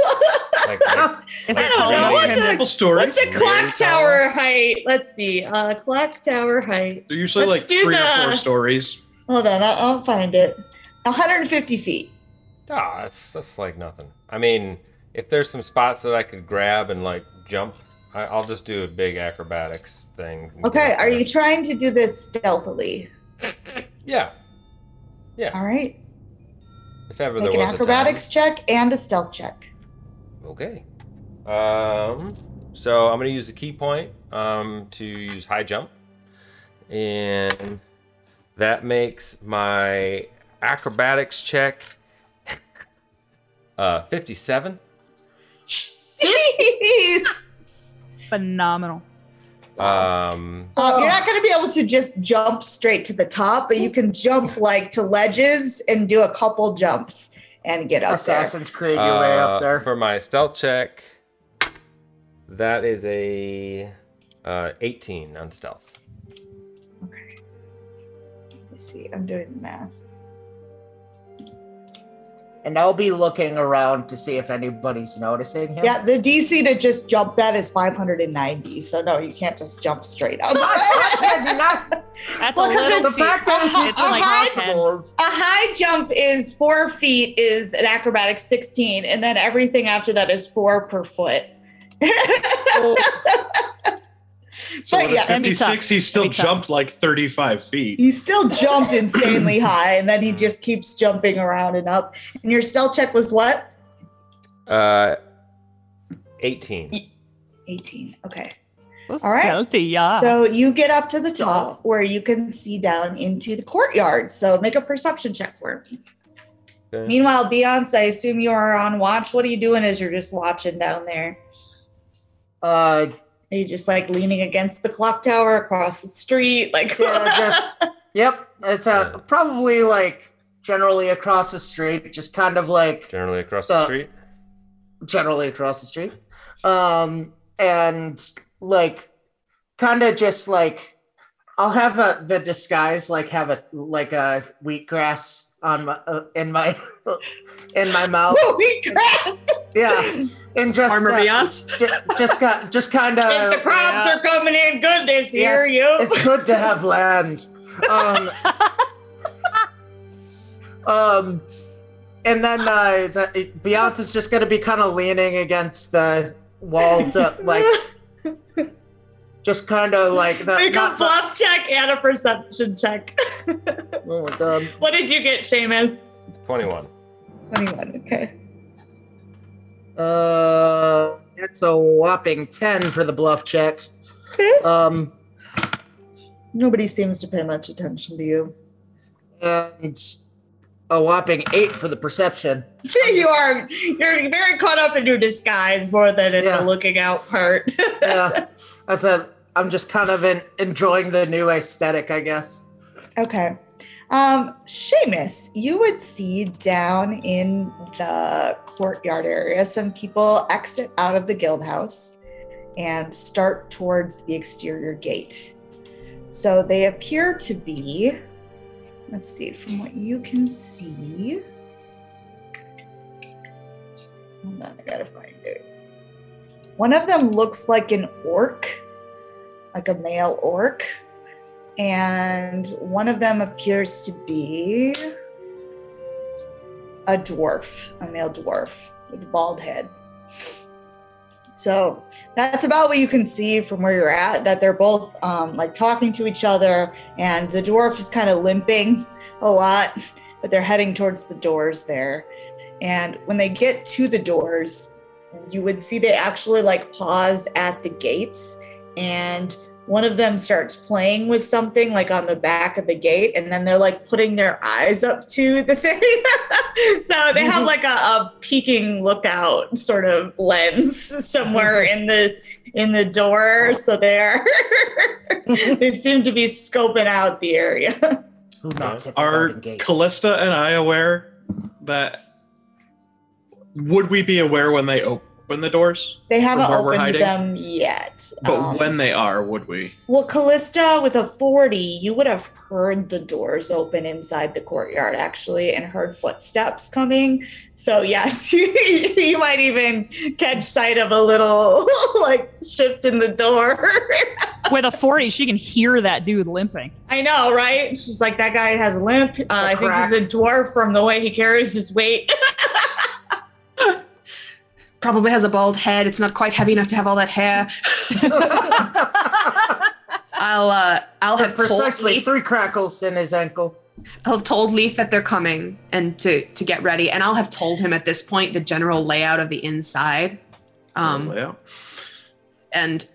Like, like Is I it don't tall know. enough What's for him a- to- Couple stories. What's the Really clock tall? tower height? Let's see. Uh, clock tower height. They're usually Let's like do three or four stories. Hold on, I'll, I'll find it. 150 feet. Ah, that's, that's like nothing. I mean, if there's some spots that I could grab and like jump, I, I'll just do a big acrobatics thing. Okay, are you trying to do this stealthily? Yeah. Yeah. All right. If ever Make there an was acrobatics check and a stealth check. Okay. Um. So I'm gonna use the key point um to use high jump, and that makes my acrobatics check uh 57. Jeez. Phenomenal. Um. Um, you're not going to be able to just jump straight to the top, but you can jump like to ledges and do a couple jumps and get up Assassin's Creed your way Uh, up there. For my stealth check, that is a uh, 18 on stealth. Okay. Let's see. I'm doing the math. And I'll be looking around to see if anybody's noticing him. Yeah, the DC to just jump that is 590. So no, you can't just jump straight up. (laughs) That's Well, a 'cause little the it's- steep. fact that it's It's like impossible is- A high jump is four feet is an acrobatic 16, and then everything after that is four per foot. (laughs) So But at yeah. Can 56, tough. he still Can be tough. jumped like 35 feet. He still jumped insanely (clears throat) high, and then he just keeps jumping around and up. And your stealth check was what? Uh, 18. 18. Okay. All All right. Stealthy, yeah. So you get up to the top where you can see down into the courtyard. So make a perception check for me. Okay. Meanwhile, Beyonce, I assume you are on watch. What are you doing as you're just watching down there? Uh, Are you just like leaning against the clock tower across the street? Like, yeah, just, (laughs) yep. It's uh, probably like generally across the street, just kind of like Generally across the Uh, street. generally across the street. Um, and like kind of just like I'll have a, the disguise like have a like a wheatgrass on my uh, in my (laughs) in my mouth. (laughs) wheatgrass. Yeah, and just Armor uh, Beyonce. (laughs) ju- just got just kind If (laughs) the crops yeah. are coming in good this year, Yes, you. It's good to have (laughs) land. Um, um, and then uh, the- it- Beyonce's just gonna be kind of leaning against the wall to like, just kind of like that. Make a not- bluff check and a perception check. oh my god. what did you get, Seamus? 21. 21. Okay. Uh, it's a whopping ten for the bluff check. Um, Nobody seems to pay much attention to you. and a whopping eight for the perception. (laughs) you are you're very caught up in your disguise more than in Yeah. the looking out part. (laughs) Yeah, that's a. I'm just kind of in, enjoying the new aesthetic, I guess. okay. Um, Seamus, you would see down in the courtyard area some people exit out of the guild house and start towards the exterior gate. So they appear to be, let's see, from what you can see. Hold on, I gotta find it. One of them looks like an orc, like a male orc and one of them appears to be a dwarf, a male dwarf with a bald head. So that's about what you can see from where you're at. That they're both um, like talking to each other, and the dwarf is kind of limping a lot, but they're heading towards the doors there. And when they get to the doors, you would see they actually like pause at the gates and one of them starts playing with something like on the back of the gate and then they're like putting their eyes up to the thing (laughs) so they have like a, a peeking lookout sort of lens somewhere (laughs) in the in the door so they're (laughs) they seem to be scoping out the area Who knocks at the Are garden gate? Callista and I aware that? Would we be aware when they open the doors? they haven't opened them yet But Um, when they are, would we? Well, Callista with a 40, you would have heard the doors open inside the courtyard actually and heard footsteps coming. So, yes, (laughs) you might even catch sight of a little (laughs) like shift in the door. (laughs) With a 40, she can hear that dude limping. I know, right? She's like, that guy has a limp. Uh, I think he's a dwarf from the way he carries his weight. Probably has a bald head. It's not quite heavy enough to have all that hair. (laughs) I'll uh, I'll have told Precisely Leith, three crackles in his ankle. I'll have told Leith that they're coming and to to get ready, and I'll have told him at this point the general layout of the inside. Um, Layout? and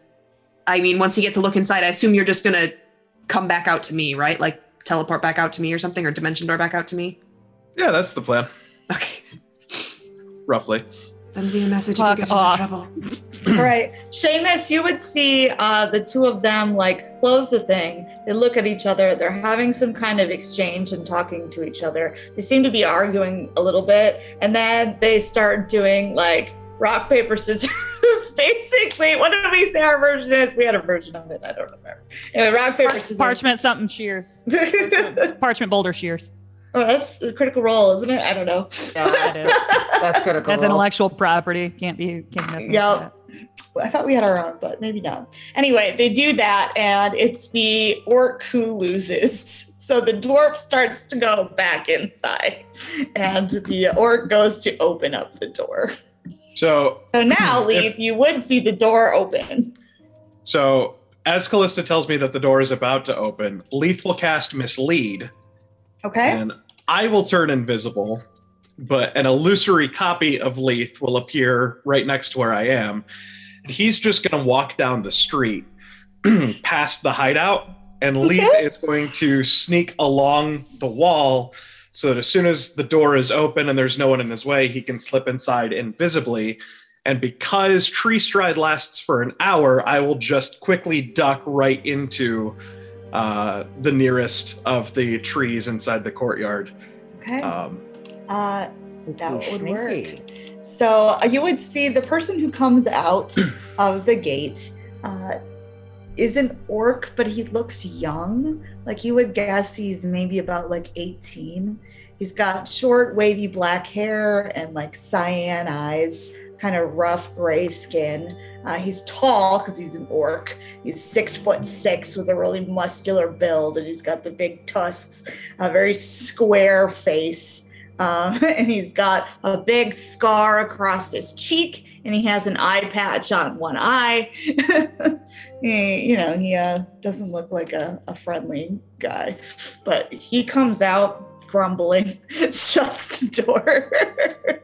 I mean, once he gets a look inside, I assume you're just gonna come back out to me, right? Like teleport back out to me or something, or dimension door back out to me. Yeah, that's the plan, Okay. roughly. Send me a message Fuck if you get off. into trouble. (clears throat) All right, Seamus, you would see uh, the two of them like close the thing. They look at each other. They're having some kind of exchange and talking to each other. They seem to be arguing a little bit, and then they start doing like rock paper scissors. (laughs) Basically, what did we say our version is? We had a version of it. I don't remember. Anyway, rock paper scissors. Parchment something shears. (laughs) Parchment boulder shears. Oh, that's the critical role, isn't it? I don't know. Yeah, that's, That is. that's (laughs) That's wrong. intellectual property. Can't be can't be messing Yep. with I thought we had our own, but maybe not. Anyway, they do that, and it's the orc who loses. So the dwarf starts to go back inside, and the orc goes to open up the door. So, So now, If- Leith, you would see the door open. so as Callista tells me that the door is about to open, Leith will cast Mislead, Okay. and I will turn invisible. But an illusory copy of Leith will appear right next to where I am. He's just going to walk down the street (clears throat) past the hideout, and Leith Okay. is going to sneak along the wall so that as soon as the door is open and there's no one in his way, he can slip inside invisibly. And because tree stride lasts for an hour, I will just quickly duck right into uh, the nearest of the trees inside the courtyard. Okay. Um, Uh, that Ooh, would work. So uh, you would see the person who comes out (clears throat) of the gate uh, is an orc, but he looks young. Like you would guess he's maybe about like 18. He's got short, wavy black hair and like cyan eyes, kind of rough gray skin. Uh, he's tall because he's an orc. He's six foot six with a really muscular build, and he's got the big tusks, a very square face. Um, (laughs) and he's got a big scar across his cheek, and he has an eye patch on one eye. (laughs) he, you know, he uh, doesn't look like a, a friendly guy, but he comes out grumbling, (laughs) shuts the door,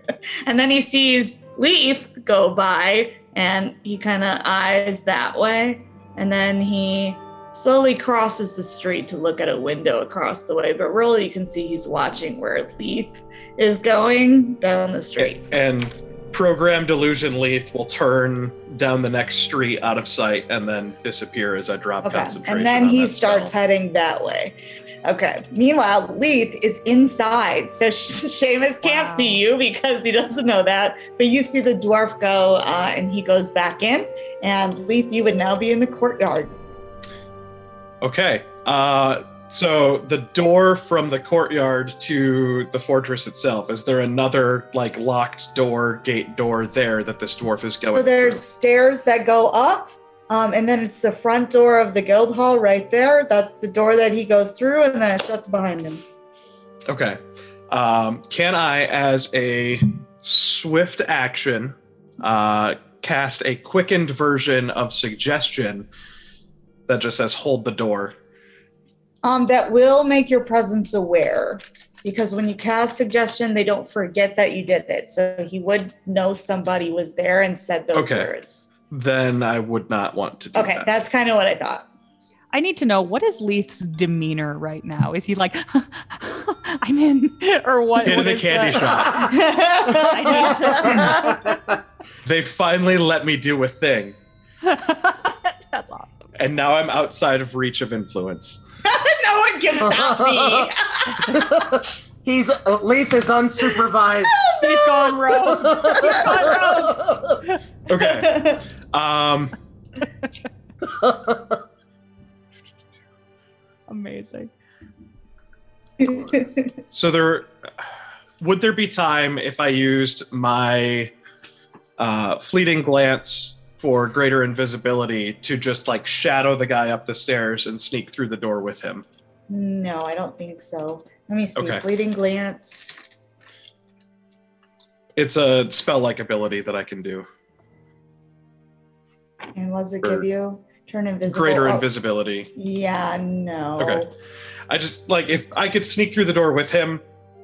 (laughs) and then he sees Leith go by, and he kind of eyes that way, and then he slowly crosses the street to look at a window across the way, but really you can see he's watching where Leith is going down the street. and programmed illusion Leith will turn down the next street out of sight and then disappear as I drop Okay. concentration. And then he starts heading that way. Okay. Meanwhile, Leith is inside, so (laughs) Seamus can't Wow. see you because he doesn't know that. But you see the dwarf go, uh, and he goes back in. And Leith, you would now be in the courtyard. Okay. Uh, so the door from the courtyard to the fortress itself, is there another like locked door, gate door there that this dwarf is going So there's through? stairs that go up, um, and then it's the front door of the guild hall right there. That's the door that he goes through, and then it shuts behind him. Okay. Um, can I, as a swift action, uh, cast a quickened version of suggestion that just says hold the door? Um, that will make your presence aware. Because when you cast suggestion, they don't forget that you did it. So he would know somebody was there and said those Okay. words. Then I would not want to do Okay, that. that's kind of what I thought. I need to know what is Leith's demeanor right now? Is he like, (laughs) I'm in, or what? Get what in a is candy the- shop. (laughs) (laughs) They finally let me do a thing, That's awesome. and now I'm outside of reach of influence. no one can stop me. He's uh, Leith is unsupervised. (laughs) (laughs) He's gone rogue. Okay. (laughs) Um, Amazing. so there would there be time if I used my uh, fleeting glance for greater invisibility to just like shadow the guy up the stairs and sneak through the door with him? no, I don't think so. Let me see. Okay. Fleeting glance. It's a spell like ability that I can do. And what does it give you? Turn invisible. Greater Oh, invisibility. Yeah, no. Okay. I just like if I could sneak through the door with him,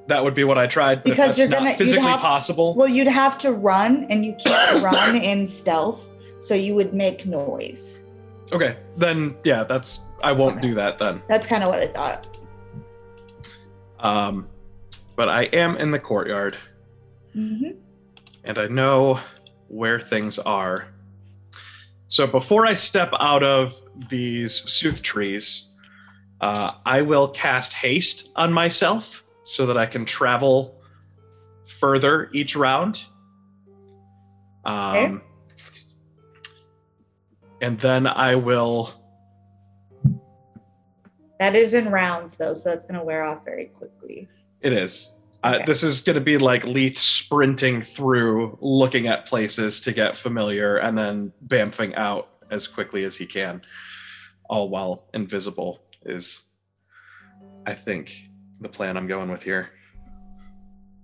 that would be what I tried. But Because you're gonna- physically have- possible. Well, you'd have to run, and you can't (coughs) run in stealth, so you would make noise. okay, then yeah, that's I won't Okay. do that then. That's kind of what I thought. Um, but I am in the courtyard hmm and I know where things are. So before I step out of these sooth trees, uh, I will cast haste on myself so that I can travel further each round. Um, And then I will. That is in rounds, though, so that's going to wear off very quickly. It is. Uh, Okay. this is going to be like Leith sprinting through, looking at places to get familiar, and then bamfing out as quickly as he can, all while invisible is, I think, the plan I'm going with here.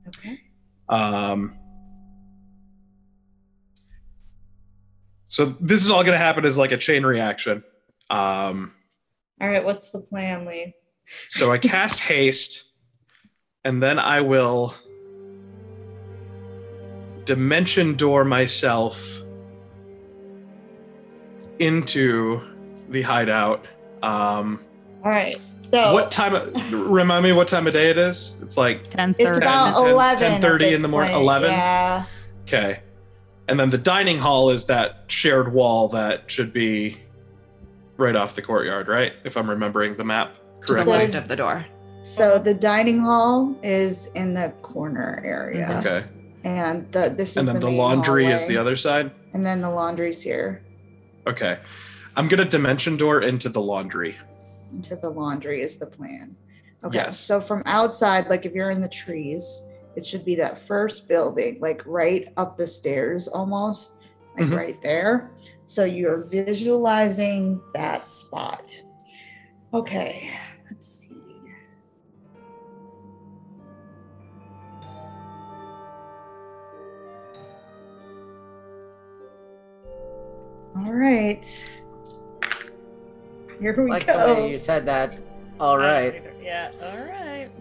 Okay. Um, so this is all going to happen as like a chain reaction. Um, All right. What's the plan, Lee? So I cast haste, and then I will dimension door myself into the hideout. Um, All right. So what time? Remind me what time of day it is. It's like 10 it's about 10, 11. 10:30 in the morning, point. 11? Yeah. okay, and then the dining hall is that shared wall that should be right off the courtyard, right? If I'm remembering the map To the left of the door. So the dining hall is in the corner area, Mhm. Okay, and the this is and then the, the main laundry is the other side. and then the laundry's here. Okay. I'm gonna dimension door into the laundry. Into the laundry is the plan. Okay. Yes. So from outside, like if you're in the trees, it should be that first building, like right up the stairs almost, like Mhm. right there. So you're visualizing that spot. Okay. Let's see. All right. Here we like the way you said that. All right. Yeah, all right.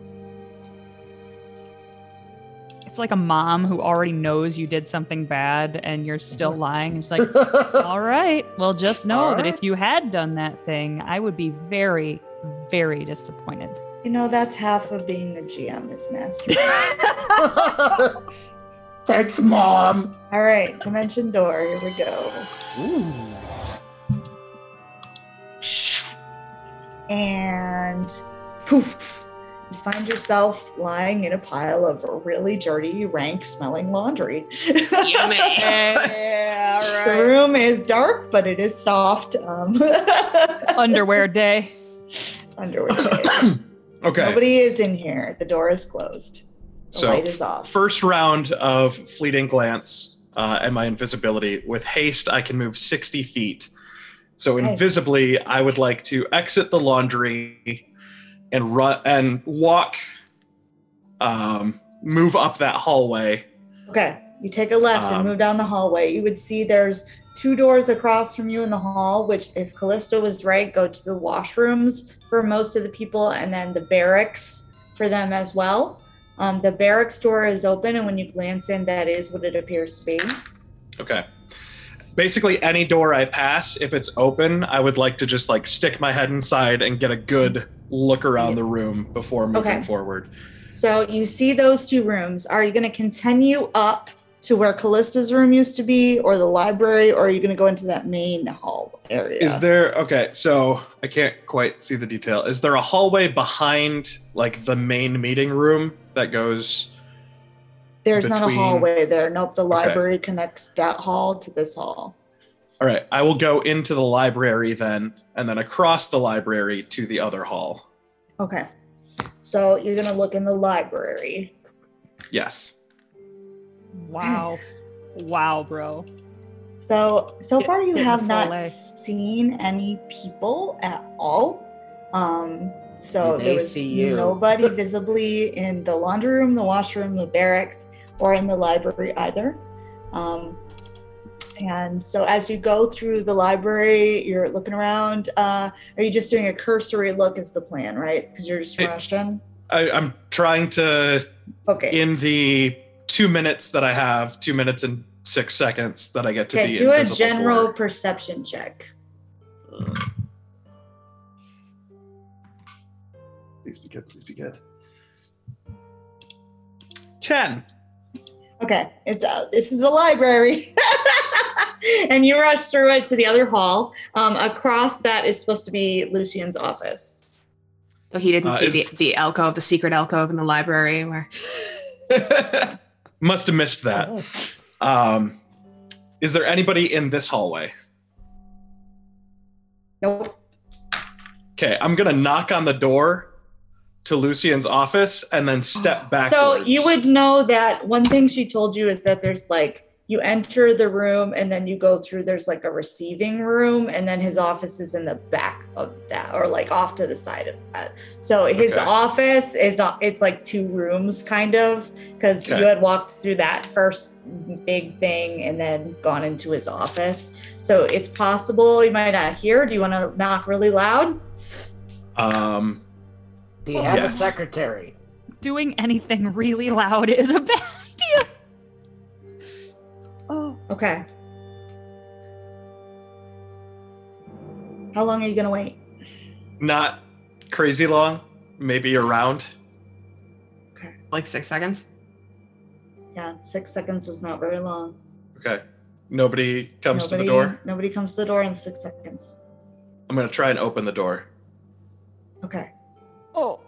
It's like a mom who already knows you did something bad and you're still mm-hmm. lying. It's like, (laughs) all right, well, just know All that if you had done that thing, I would be very, very disappointed. You know, that's half of being the GM is master. (laughs) Thanks, mom. All right, dimension door. Here we go. Ooh. And poof, you find yourself lying in a pile of really dirty, rank smelling laundry. Yummy. (laughs) Yeah, The room is dark, but it is soft. Um, (laughs) Underwear day. underwear. day. (coughs) Okay. Nobody is in here. The door is closed. The so light is off. first round of fleeting glance uh, and my invisibility. With haste, I can move 60 feet. So Okay. invisibly, I would like to exit the laundry and run and walk, um, move up that hallway. Okay, you take a left Um, and move down the hallway. You would see there's two doors across from you in the hall, which, if Callista was right, go to the washrooms for most of the people, and then the barracks for them as well. Um, the barracks door is open, and when you glance in, that is what it appears to be. Okay. Basically, any door I pass, if it's open, I would like to just like stick my head inside and get a good look around the room before moving Okay. forward. So you see those two rooms. Are you going to continue up to where Callista's room used to be, or the library, or are you going to go into that main hall area? Is there okay? So I can't quite see the detail. Is there a hallway behind like the main meeting room that goes? There's not a hallway there. Nope, the Okay. library connects that hall to this hall. All right, I will go into the library then, and then across the library to the other hall. Okay. So you're gonna look in the library. Yes. Wow. Wow, bro. So so Get- far you get have not full A. seen any people at all. Um so They there was see you. nobody visibly in the laundry room, the washroom, the barracks, or in the library either. Um and so as you go through the library, you're looking around. Uh, are you just doing a cursory look? Is the plan, right? Because you're just rushing. I, I'm trying to Okay. in the two minutes that I have, two minutes and six seconds that I get to Okay. be Do a general for. perception check. Please be good. Please be good. Ten. Okay, it's uh, this is a library, (laughs) (laughs) and you rush through it to the other hall. Um, across that is supposed to be Lucian's office. So he didn't Uh, see is- the, the alcove, the secret alcove in the library where (laughs) Must have missed that. Um, is there anybody in this hallway? Nope. Okay, I'm gonna knock on the door to Lucian's office and then step back. So you would know that one thing she told you is that there's like you enter the room and then you go through. There's like a receiving room, and then his office is in the back of that, or like off to the side of that. So his Okay. office is it's like two rooms, kind of, because Okay. you had walked through that first big thing and then gone into his office. So it's possible you might not hear. Do you want to knock really loud? Um, Do you have a secretary? Doing anything really loud is a bad idea. Okay. How long are you gonna wait? not crazy long, maybe a round. like six seconds. Yeah, six seconds is not very long. Okay. Nobody comes nobody, to the door. Nobody comes to the door in six seconds. I'm gonna try and open the door. Okay. Oh.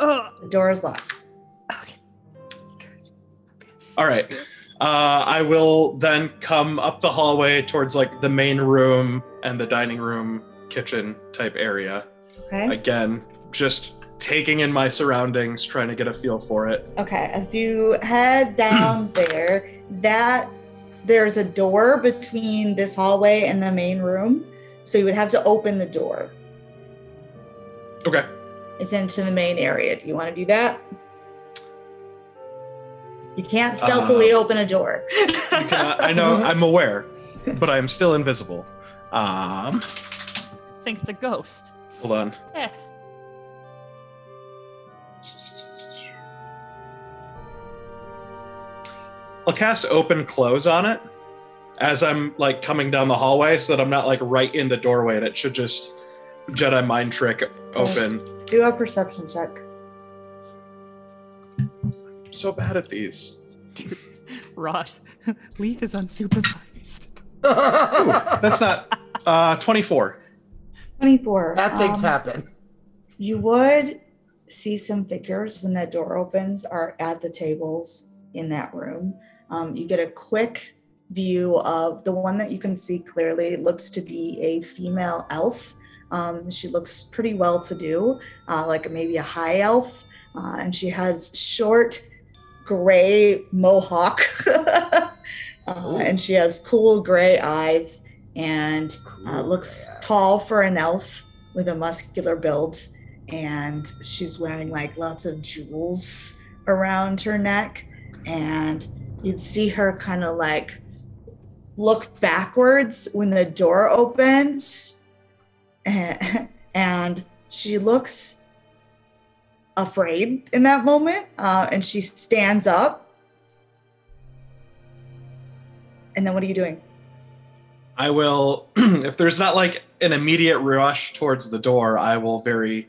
Oh. The door is locked. All right. Uh, I will then come up the hallway towards like the main room and the dining room, kitchen type area. Okay. Again, just taking in my surroundings, trying to get a feel for it. Okay. As you head down (clears throat) there, that there's a door between this hallway and the main room. So you would have to open the door. Okay. It's into the main area. Do you want to do that? You can't stealthily Uh, open a door. Cannot, I know, (laughs) I'm aware, but I'm still invisible. Um, think it's a ghost. hold on. Eh. I'll cast open close on it as I'm like coming down the hallway so that I'm not like right in the doorway and it should just Jedi mind trick open. do a perception check. I'm so bad at these. (laughs) Ross, (laughs) Leith is unsupervised. Ooh, (laughs) that's not uh 24. 24. Bad things Um, happen. You would see some figures when that door opens are at the tables in that room. Um, you get a quick view of the one that you can see clearly it looks to be a female elf. Um, she looks pretty well to do, uh, like maybe a high elf, uh, and she has short gray mohawk, (laughs) uh, and she has cool gray eyes and uh, looks tall for an elf with a muscular build. And she's wearing like lots of jewels around her neck. And you'd see her kind of like look backwards when the door opens. And, (laughs) and she looks afraid in that moment uh, and she stands up and then what are you doing I will, (clears throat) if there's not like an immediate rush towards the door, I will very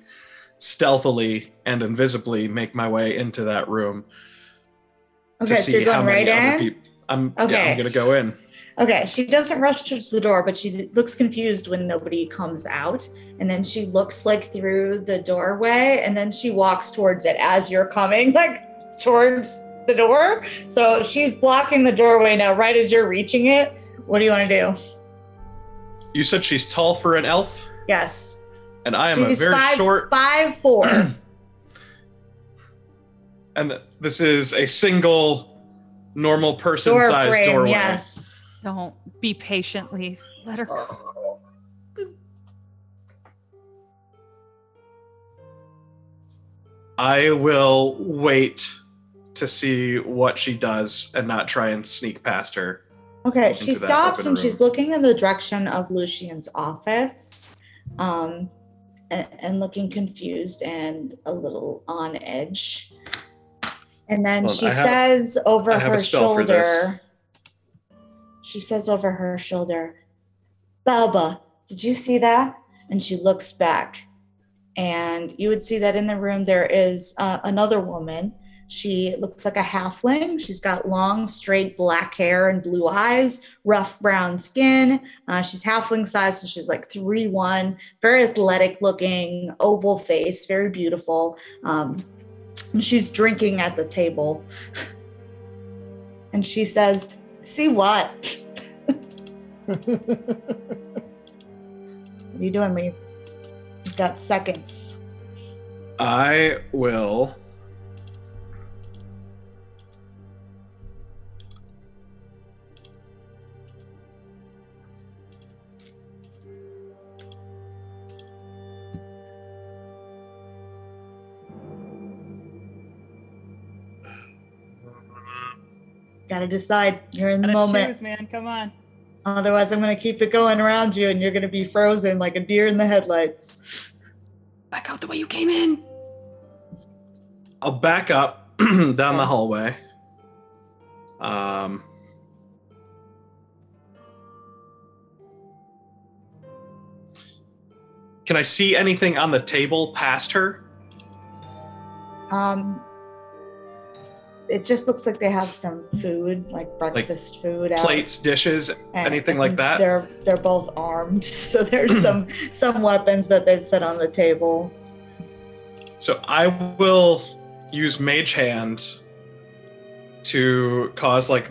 stealthily and invisibly make my way into that room. okay to so you're how going right in I'm yeah, Okay. I'm gonna go in. Okay, she doesn't rush towards the door, but she looks confused when nobody comes out. And then she looks like through the doorway and then she walks towards it as you're coming, (laughs) like towards the door. So she's blocking the doorway now, right as you're reaching it. What do you want to do? You said she's tall for an elf, Yes. and I am she's a very five, short. five four. (clears throat) and th- this is a single, normal door person-sized frame. doorway. Yes. Don't be patient, Leith. Let her go. I will wait to see what she does and not try and sneak past her. Okay, she stops open and she's looking in the direction of Lucian's office, um, and, and looking confused and a little on edge. And then Hold on, she have- says over I have a her spell for this. shoulder, she says over her shoulder, Balba, did you see that? And she looks back, and you would see that in the room there is uh, another woman. She looks like a halfling. She's got long, straight black hair and blue eyes, rough brown skin. Uh, she's halfling size, so she's like three one, very athletic looking, oval face, very beautiful. Um, she's drinking at the table, (laughs) and she says, "See what? What are you doing, Lee? You've got seconds." I will. Got to decide. You're in the Gotta moment. choose, man. Come on. Otherwise, I'm going to keep it going around you and you're going to be frozen like a deer in the headlights. Back out the way you came in. I'll back up (clears throat) down the hallway. Um. Can I see anything on the table past her? Um, it just looks like they have some food, like breakfast food out. Plates, dishes, and- anything like that? They're they're both armed, (laughs) so there's some (clears throat) some weapons that they've set on the table. So I will use Mage Hand to cause like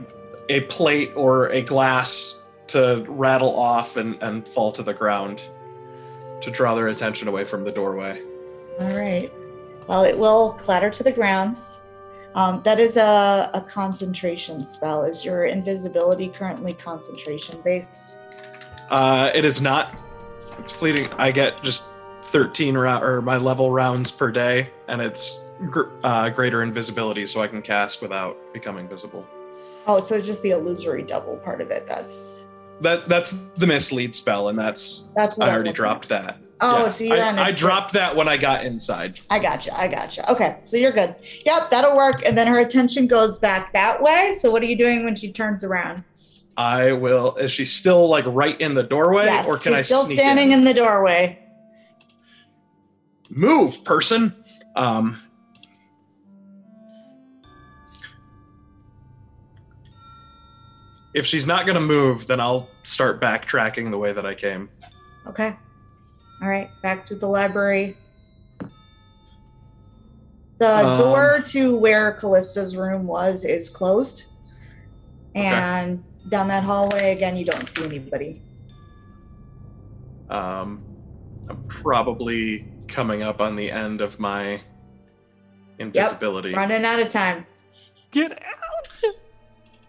a plate or a glass to rattle off and, and fall to the ground to draw their attention away from the doorway. All right. Well, it will clatter to the ground. Um, that is a, a concentration spell. Is your invisibility currently concentration based? Uh, it is not. It's fleeting. I get just 13 round or my level rounds per day, and it's gr- uh, greater invisibility, so I can cast without becoming visible. Oh, so it's just the illusory double part of it. That's That that's the mislead spell, and that's that's I already dropped at. that. Oh, Yeah. so you're I, on. a I dropped that when I got inside. I gotcha. I gotcha. Okay, so you're good. Yep, that'll work. And then her attention goes back that way. So what are you doing when she turns around? I will. Is she still like right in the doorway, yes, or can she's I still standing in? in the doorway. Move, person. Um. If she's not gonna move, then I'll start backtracking the way that I came. Okay. All right, back to the library. The Um, door to where Callista's room was is closed. And down that hallway again, you don't see anybody. Um, I'm probably coming up on the end of my invisibility. Yep, Running out of time. Get out.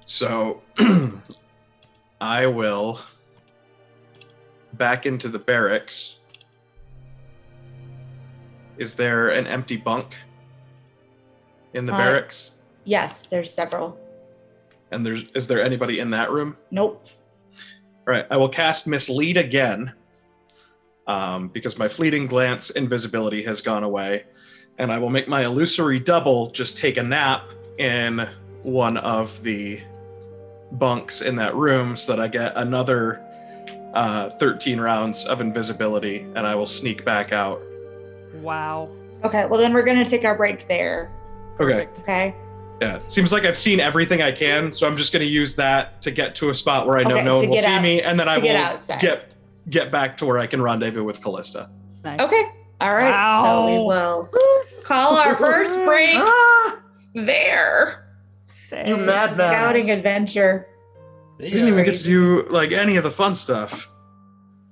So (clears throat) I will back into the barracks. Is there an empty bunk in the Uh, barracks? Yes, there's several. And there's is there anybody in that room? Nope. All right, I will cast mislead again. Um, because my fleeting glance invisibility has gone away. And I will make my illusory double just take a nap in one of the bunks in that room so that I get another uh, 13 rounds of invisibility and I will sneak back out. Wow. Okay, well then we're gonna take our break there. Okay. Okay. Yeah. Seems like I've seen everything I can, so I'm just going to use that to get to a spot where I know Okay, no one will get see me, and then I to will get outside. get get back to where I can rendezvous with Callista. Nice. Okay. All right. So we will call our first (laughs) break Ah, there. you madman. Scouting adventure. We didn't even get to do like any of the fun stuff.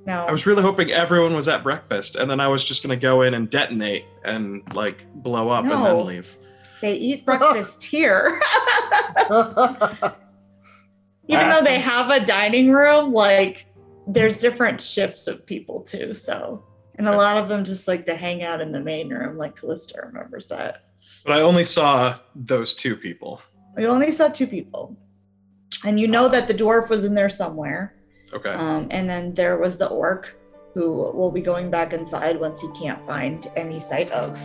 No. I was really hoping everyone was at breakfast, and then I was just gonna go in and detonate and like blow up and then leave. They eat (laughs) breakfast here. (laughs) Even though they have a dining room, like there's different shifts of people too. So, and a lot of them just like to hang out in the main room, like Callista remembers that. But I only saw those two people. We only saw two people. And you know that the dwarf was in there somewhere. Okay. Um, and then there was the orc who will be going back inside once he can't find any sight of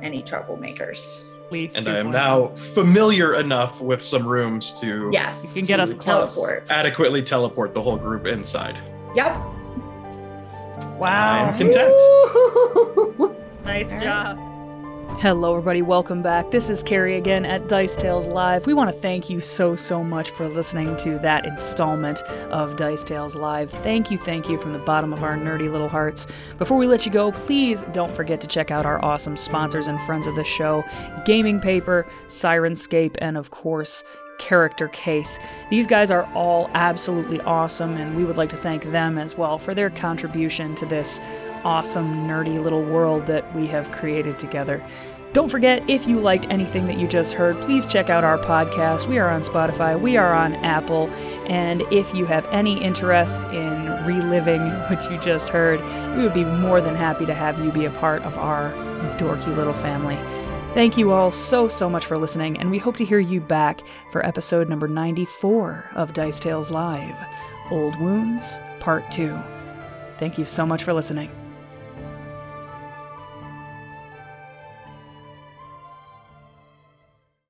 any troublemakers. Leith and I am now familiar enough with some rooms to Yes. You can get to us close. Teleport. adequately teleport the whole group inside. Yep. Wow. I'm content. Nice job. Hello, everybody. Welcome back. This is Carrie again at Dice Tales Live. We want to thank you so, so much for listening to that installment of Dice Tales Live. Thank you, thank you from the bottom of our nerdy little hearts. Before we let you go, please don't forget to check out our awesome sponsors and friends of the show Gaming Paper, Syrinscape, and of course, Character Case. These guys are all absolutely awesome, and we would like to thank them as well for their contribution to this awesome, nerdy little world that we have created together. Don't forget, if you liked anything that you just heard, please check out our podcast. We are on Spotify, we are on Apple, and if you have any interest in reliving (laughs) what you just heard, we would be more than happy to have you be a part of our dorky little family. Thank you all so, so much for listening, and we hope to hear you back for episode number 94 of Dice Tales Live Old Wounds, Part 2. Thank you so much for listening.